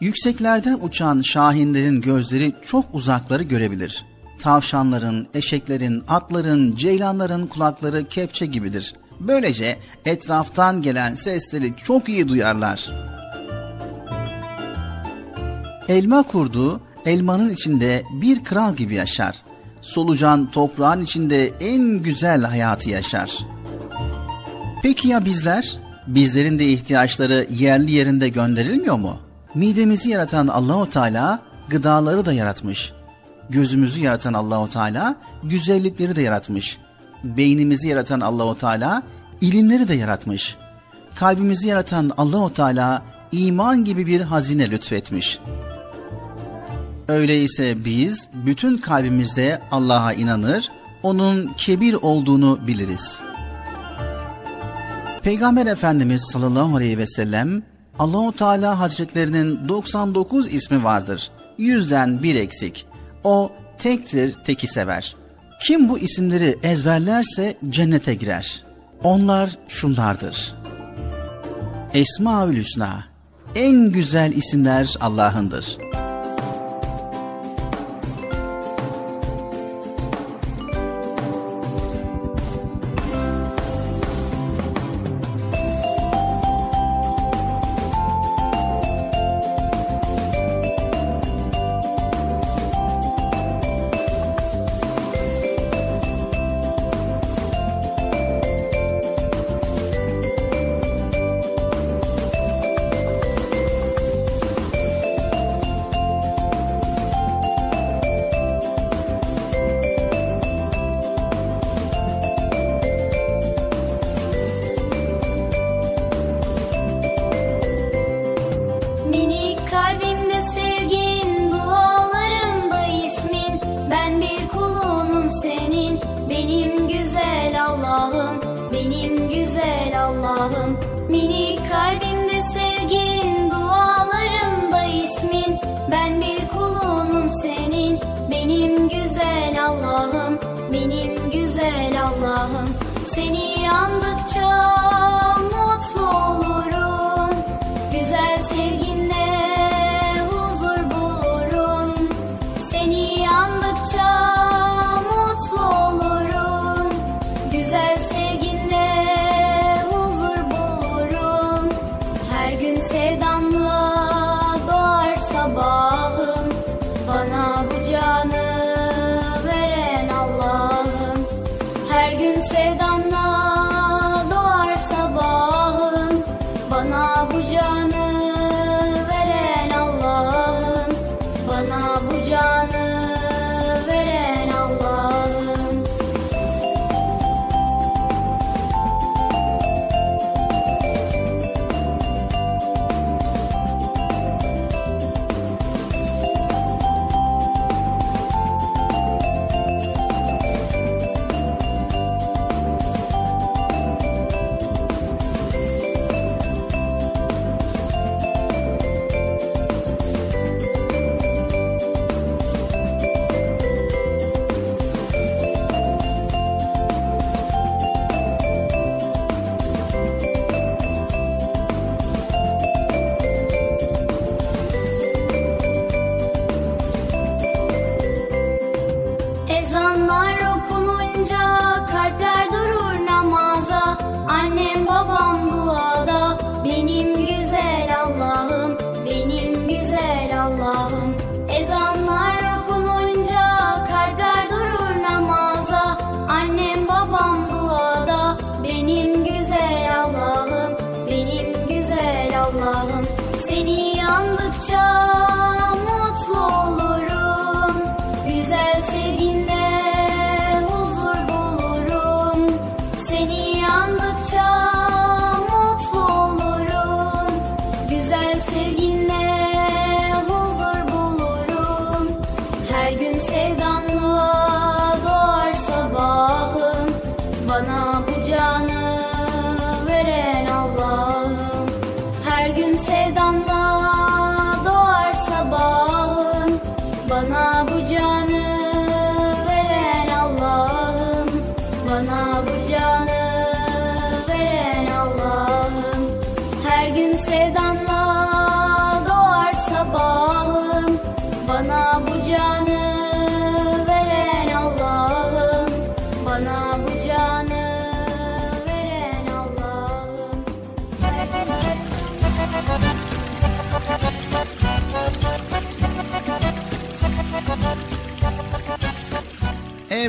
Yükseklerde uçan şahinlerin gözleri çok uzakları görebilir. Tavşanların, eşeklerin, atların, ceylanların kulakları kepçe gibidir. Böylece etraftan gelen sesleri çok iyi duyarlar. Elma kurdu elmanın içinde bir kral gibi yaşar. Solucan toprağın içinde en güzel hayatı yaşar. Peki ya bizler? Bizlerin de ihtiyaçları yerli yerinde gönderilmiyor mu? Midemizi yaratan Allahu Teala gıdaları da yaratmış. Gözümüzü yaratan Allahu Teala güzellikleri de yaratmış. Beynimizi yaratan Allahu Teala ilimleri de yaratmış. Kalbimizi yaratan Allahu Teala iman gibi bir hazine lütfetmiş. Öyleyse biz bütün kalbimizde Allah'a inanır, onun kebir olduğunu biliriz. Peygamber Efendimiz sallallahu aleyhi ve sellem Allahu Teala Hazretlerinin 99 ismi vardır. Yüzden bir eksik. O tektir, teki sever. Kim bu isimleri ezberlerse cennete girer. Onlar şunlardır. Esmaül Hüsna. En güzel isimler Allah'ındır.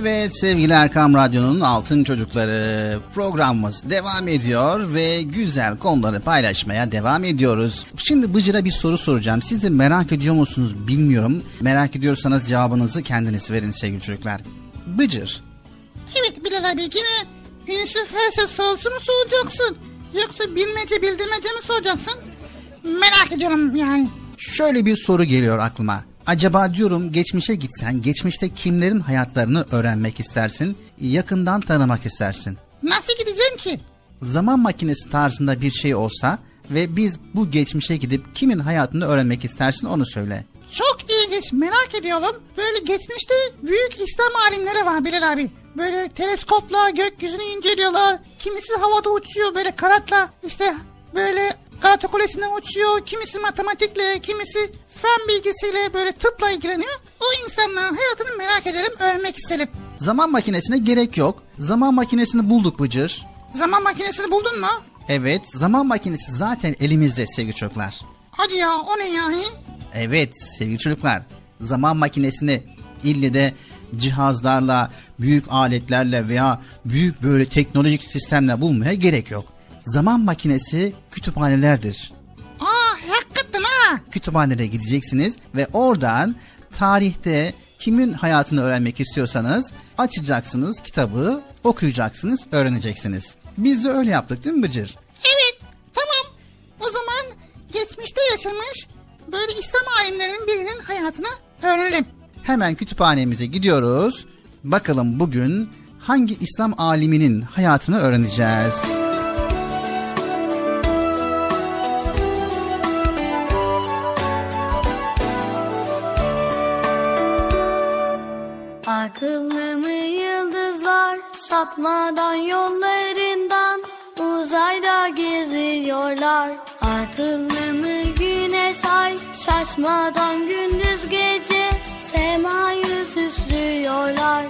Evet sevgili Erkam Radyo'nun Altın Çocukları programımız devam ediyor ve güzel konuları paylaşmaya devam ediyoruz. Şimdi Bıcır'a bir soru soracağım. Siz de merak ediyor musunuz bilmiyorum. Merak ediyorsanız cevabınızı kendiniz verin sevgili çocuklar. Bıcır, Evet Bilal abi yine Yusuf Herse sorusu mu soracaksın? Yoksa bilmece bildirmece mi soracaksın? Merak ediyorum yani. şöyle bir soru geliyor aklıma. Acaba diyorum geçmişe gitsen geçmişte kimlerin hayatlarını öğrenmek istersin, yakından tanımak istersin. Nasıl gideceğim ki? zaman makinesi tarzında bir şey olsa ve biz bu geçmişe gidip kimin hayatını öğrenmek istersin onu söyle. Çok ilginç merak ediyorum. Böyle geçmişte büyük İslam alimleri var Bilal abi. Böyle teleskopla gökyüzünü inceliyorlar. Kimisi havada uçuyor böyle kanatla. İşte böyle Galata Kulesi'nden uçuyor. Kimisi matematikle, kimisi fen bilgisiyle böyle tıpla ilgileniyor. O insanların hayatını merak ederim, öğrenmek isterim. Zaman makinesine gerek yok. Zaman makinesini bulduk Bıcır. Zaman makinesini buldun mu? Evet, zaman makinesi zaten elimizde sevgili çocuklar. Hadi ya o ne ya? he? Evet sevgili çocuklar, zaman makinesini ille de cihazlarla, büyük aletlerle veya büyük böyle teknolojik sistemle bulmaya gerek yok. Zaman makinesi kütüphanelerdir. Aa hakikaten ha. Kütüphanelere gideceksiniz ve oradan tarihte kimin hayatını öğrenmek istiyorsanız açacaksınız kitabı, okuyacaksınız, öğreneceksiniz. Biz de öyle yaptık değil mi Bıcır? Evet tamam. O zaman geçmişte yaşamış böyle İslam alimlerinin birinin hayatını öğrenelim. Hemen kütüphanemize gidiyoruz. Bakalım bugün hangi İslam aliminin hayatını öğreneceğiz. Sapmadan yollarından uzayda geziyorlar. Akıllı mı güneş ay şaşmadan gündüz gece semayı süslüyorlar.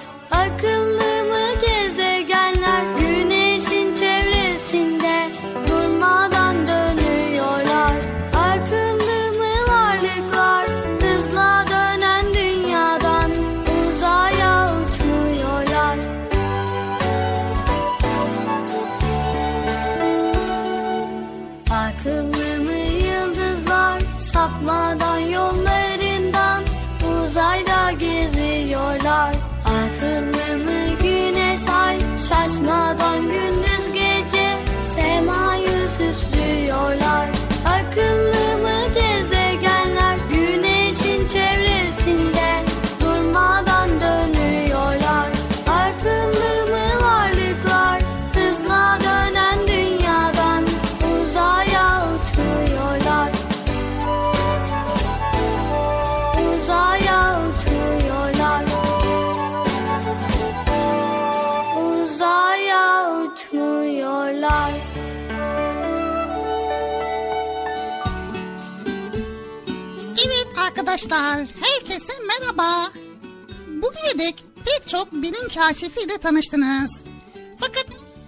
Arkadaşlar, herkese merhaba. Bugüne dek pek çok bilim kaşifiyle tanıştınız. Fakat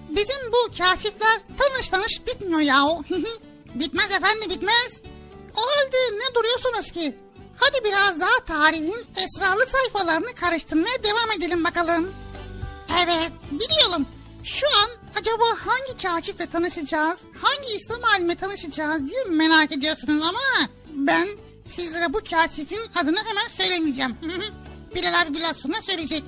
bizim bu kaşifler tanış tanış bitmiyor yahu. bitmez efendim bitmez. O halde ne duruyorsunuz ki? Hadi biraz daha tarihin esrarlı sayfalarını karıştırmaya devam edelim bakalım. Evet biliyorum. Şu an acaba hangi kaşifle tanışacağız, hangi İslam alime tanışacağız diye merak ediyorsunuz ama ben sizlere bu kaşifin adını hemen söylemeyeceğim. Bilal abi biraz söyleyecek.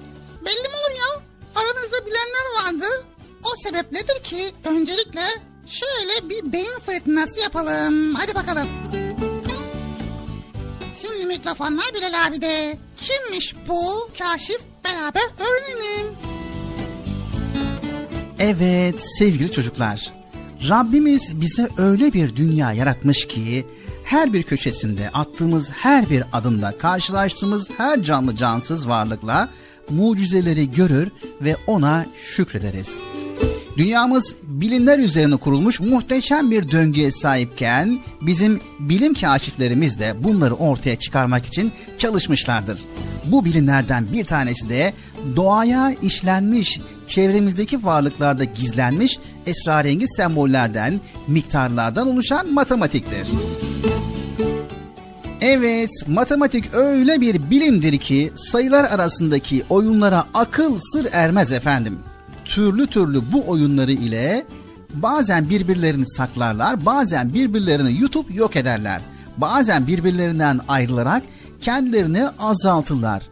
Belli mi olur ya? Aranızda bilenler vardır. O sebepledir ki öncelikle şöyle bir beyin fırtınası yapalım. Hadi bakalım. Şimdi mikrofonlar Bilal abi de. Kimmiş bu kaşif beraber öğrenelim. Evet sevgili çocuklar. Rabbimiz bize öyle bir dünya yaratmış ki her bir köşesinde attığımız her bir adımda karşılaştığımız her canlı cansız varlıkla mucizeleri görür ve ona şükrederiz. Dünyamız bilimler üzerine kurulmuş muhteşem bir döngüye sahipken bizim bilim kaşiflerimiz de bunları ortaya çıkarmak için çalışmışlardır. Bu bilimlerden bir tanesi de doğaya işlenmiş, çevremizdeki varlıklarda gizlenmiş esrarengiz sembollerden, miktarlardan oluşan matematiktir. Evet, matematik öyle bir bilimdir ki sayılar arasındaki oyunlara akıl sır ermez efendim. Türlü türlü bu oyunları ile bazen birbirlerini saklarlar, bazen birbirlerini yutup yok ederler. Bazen birbirlerinden ayrılarak kendilerini azaltırlar.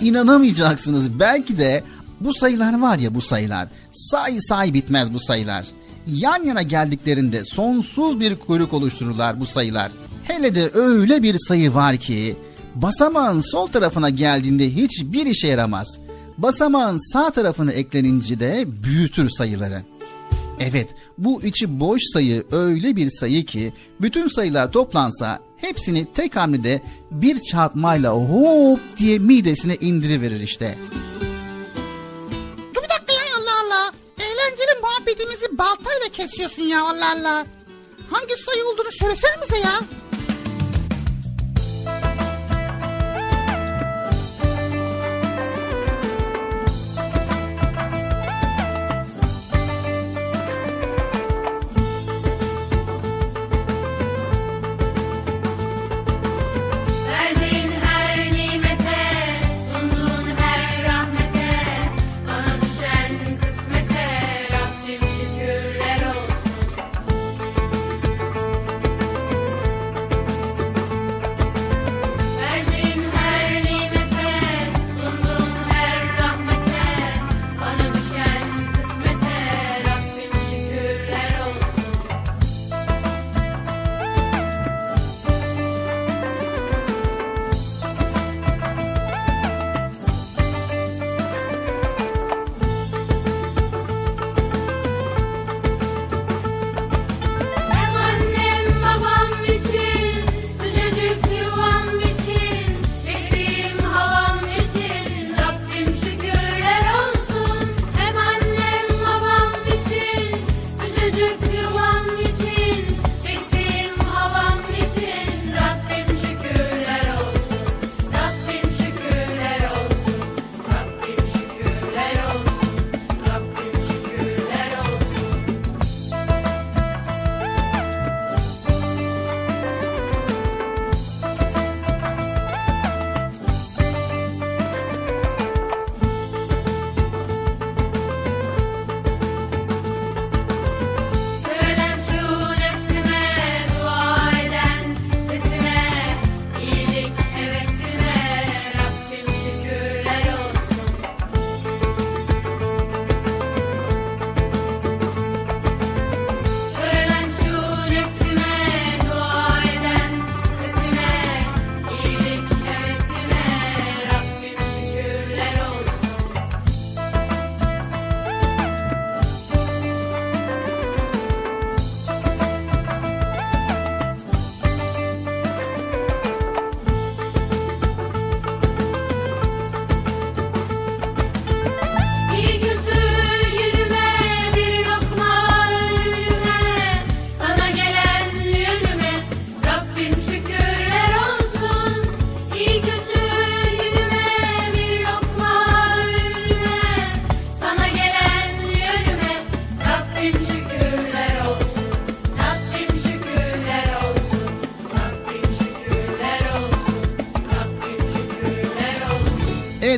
İnanamayacaksınız belki de bu sayılar var ya bu sayılar. Say say bitmez bu sayılar. Yan yana geldiklerinde sonsuz bir kuyruk oluştururlar bu sayılar. Hele de öyle bir sayı var ki basamağın sol tarafına geldiğinde hiçbir işe yaramaz. Basamağın sağ tarafına eklenince de büyütür sayıları. Evet, bu içi boş sayı öyle bir sayı ki bütün sayılar toplansa hepsini tek hamlede bir çarpmayla hop diye midesine indiriverir işte. Dur bir dakika ya Allah Allah. Eğlenceli muhabbetimizi baltayla kesiyorsun ya Allah Allah. Hangi sayı olduğunu söylesene bize ya.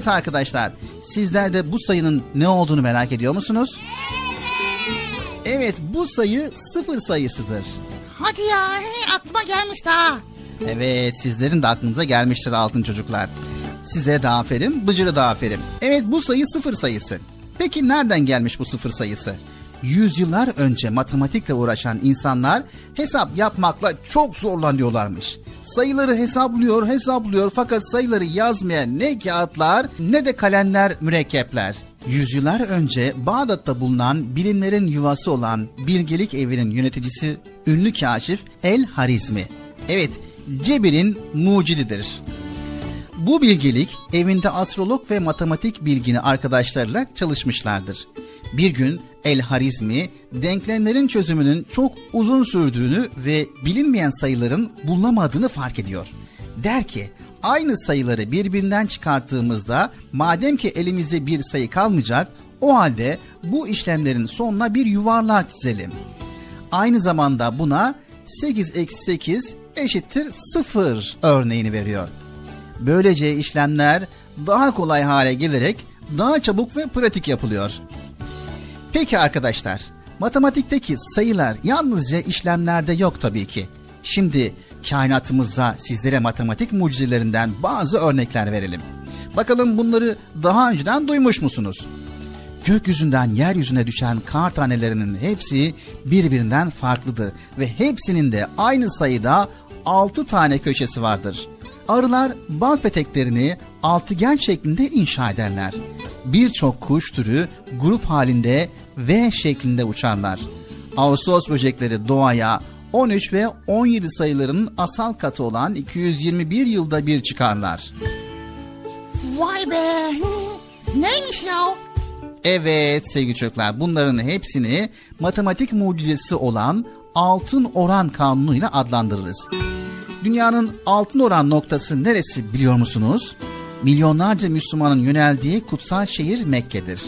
Evet arkadaşlar, sizler de bu sayının ne olduğunu merak ediyor musunuz? Evet, bu sayı sıfır sayısıdır. Hadi ya aklıma gelmiş daha. Evet, sizlerin de aklınıza gelmiştir altın çocuklar. Sizlere de aferin, Bıcır'a da aferin. Evet, bu sayı sıfır sayısı. Peki nereden gelmiş bu sıfır sayısı? Yüzyıllar önce matematikle uğraşan insanlar hesap yapmakla çok zorlanıyorlarmış. Sayıları hesaplıyor, hesaplıyor fakat sayıları yazmayan ne kağıtlar ne de kalemler, mürekkepler. Yüzyıllar önce Bağdat'ta bulunan bilimlerin yuvası olan Bilgelik Evi'nin yöneticisi ünlü kaşif El Harizmi. Evet, Cebir'in mucididir. Bu bilgelik evinde astrolog ve matematik bilgini arkadaşlarıyla çalışmışlardır. Bir gün El Harizmi denklemlerin çözümünün çok uzun sürdüğünü ve bilinmeyen sayıların bulunamadığını fark ediyor. Der ki aynı sayıları birbirinden çıkarttığımızda madem ki elimizde bir sayı kalmayacak o halde bu işlemlerin sonuna bir yuvarlak çizelim. Aynı zamanda buna 8 eksi 8 eşittir 0 örneğini veriyor. Böylece işlemler daha kolay hale gelerek daha çabuk ve pratik yapılıyor. Peki arkadaşlar, matematikteki sayılar yalnızca işlemlerde yok tabii ki. Şimdi kainatımızda sizlere matematik mucizelerinden bazı örnekler verelim. Bakalım bunları daha önceden duymuş musunuz? Gökyüzünden yeryüzüne düşen kar tanelerinin hepsi birbirinden farklıdır ve hepsinin de aynı sayıda 6 tane köşesi vardır. Arılar bal peteklerini altıgen şeklinde inşa ederler. birçok kuş türü grup halinde V şeklinde uçarlar. Ağustos böcekleri doğaya 13 ve 17 sayılarının asal katı olan 221 yılda bir çıkarlar. Vay be. Neymiş ya? Evet sevgili çocuklar bunların hepsini matematik mucizesi olan altın oran kanunuyla adlandırırız. Dünyanın altın oran noktası neresi biliyor musunuz? Milyonlarca Müslümanın yöneldiği kutsal şehir Mekke'dir.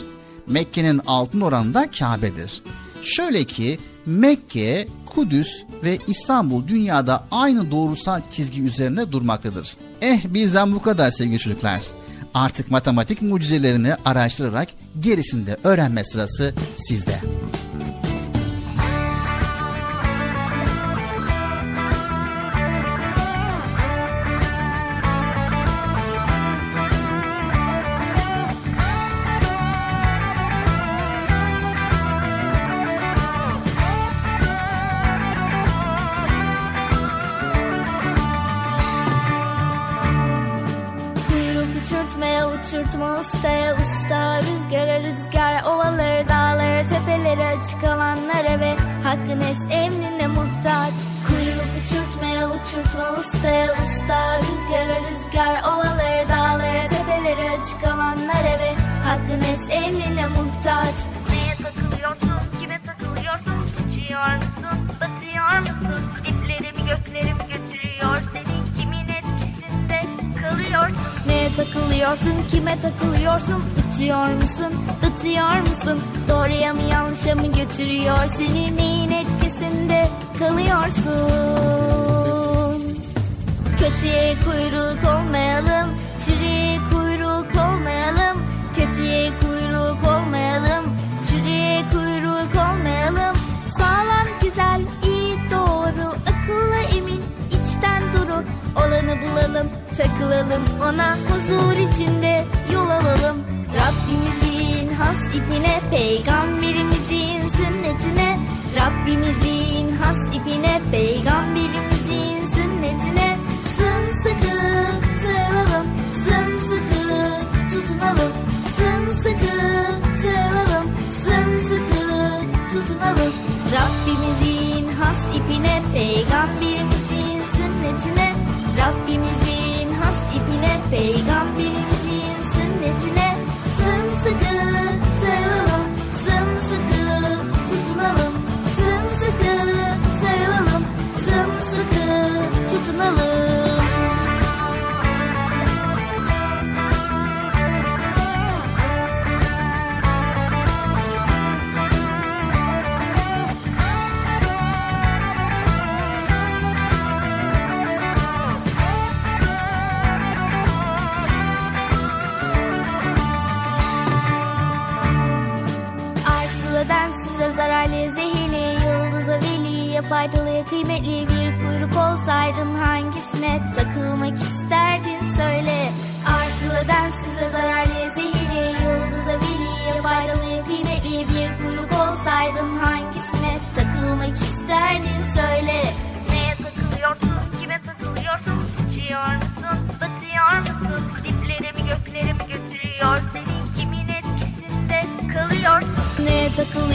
Mekke'nin altın oranı da Kabe'dir. Şöyle ki Mekke, Kudüs ve İstanbul dünyada aynı doğrusal çizgi üzerinde durmaktadır. Eh bizden bu kadar sevgili çocuklar. Artık matematik mucizelerini araştırarak gerisini de öğrenme sırası sizde. Ustaya usta Rüzgara rüzgar ovaları dağları tepeleri açık alanlara ve hakkın es emrine muhtaç Neye takılıyorsun, kime takılıyorsun? Uçuyor musun, batıyor musun? Diplerimi göklerim götürüyor seni kimin etkisinde kalıyorsun? Neye takılıyorsun, kime takılıyorsun? Uçuyor musun, ıtıyor musun? Doğruya mı yanlışa mı götürüyor seni? Neyin etkisinde kalıyorsun? Kötüye kuyruk olmayalım, çürüye kuyruk olmayalım. Kötüye kuyruk olmayalım, çürüye kuyruk olmayalım. Sağlam, güzel, iyi, doğru, akıllı, emin, içten duru. Olanı bulalım, takılalım ona huzur içinde yol alalım. Rabbimizin has ipine, peygamberimizin sünnetine. Rabbimizin has ipine, peygamberimizin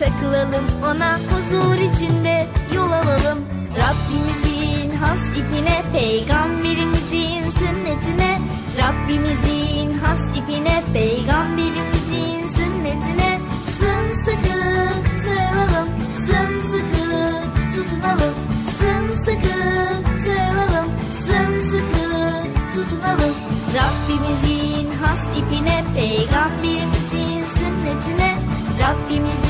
takılalım ona huzur içinde yol alalım. Rabbimizin has ipine, peygamberimizin sünnetine. Rabbimizin has ipine, peygamberimizin sünnetine. Sımsıkı sarılalım, sımsıkı tutunalım. Sımsıkı sarılalım, sımsıkı tutunalım. Rabbimizin has ipine, peygamberimizin sünnetine. Rabbimizin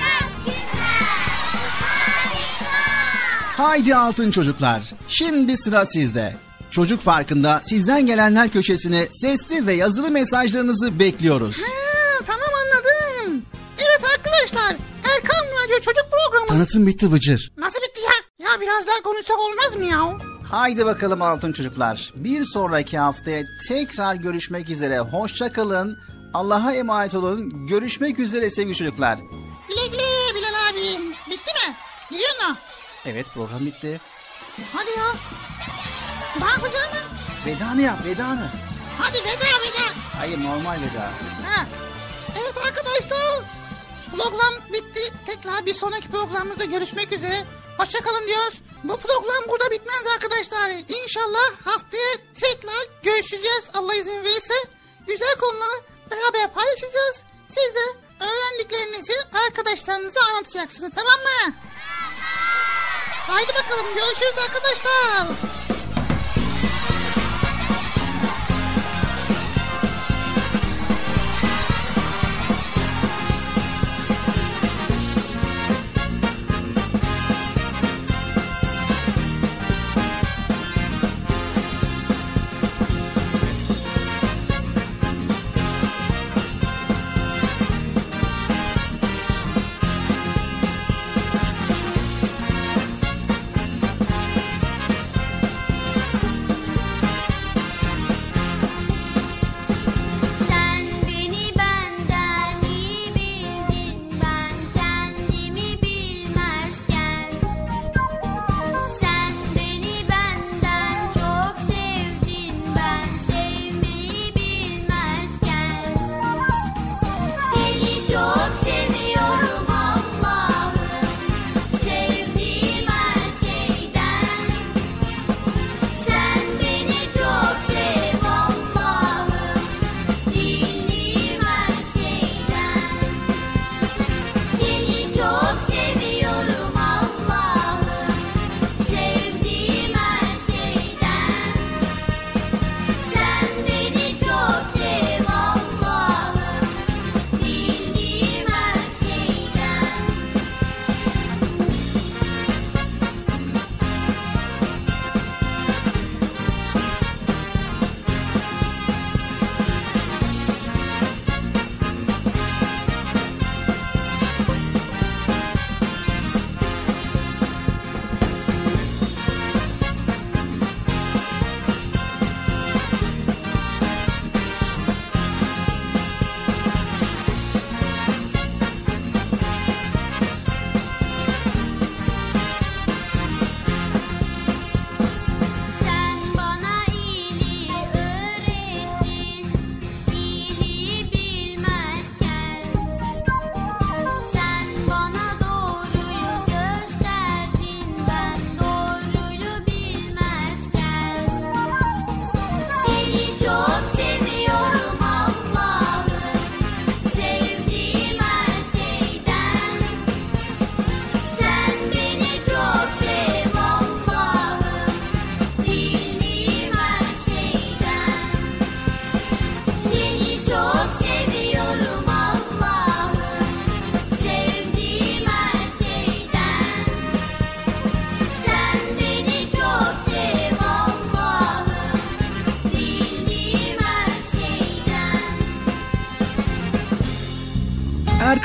Haydi altın çocuklar. Şimdi sıra sizde. Çocuk Parkı'nda sizden gelenler köşesine sesli ve yazılı mesajlarınızı bekliyoruz. Ha, tamam anladım. Evet arkadaşlar Erkan Radyo Çocuk Programı. Tanıtım bitti Bıcır. Nasıl bitti ya? Ya biraz daha konuşsak olmaz mı ya? Haydi bakalım altın çocuklar. Bir sonraki haftaya tekrar görüşmek üzere. Hoşça kalın. Allah'a emanet olun. Görüşmek üzere sevgili çocuklar. Güle güle Bilal abi. Bitti mi? Gidiyor mu? Evet program bitti. Hadi ya. Ne yapacağım ben? Vedanı yap vedanı. Hadi veda veda. Hayır normal veda. Ha. Evet arkadaşlar. Program bitti. Tekrar bir sonraki programımızda görüşmek üzere. Hoşçakalın diyoruz. Bu program burada bitmez arkadaşlar. İnşallah haftaya tekrar görüşeceğiz Allah izin verirse. Güzel konuları beraber paylaşacağız. Siz de öğrendiklerinizi arkadaşlarınıza anlatacaksınız tamam mı? Haydi bakalım görüşürüz arkadaşlar.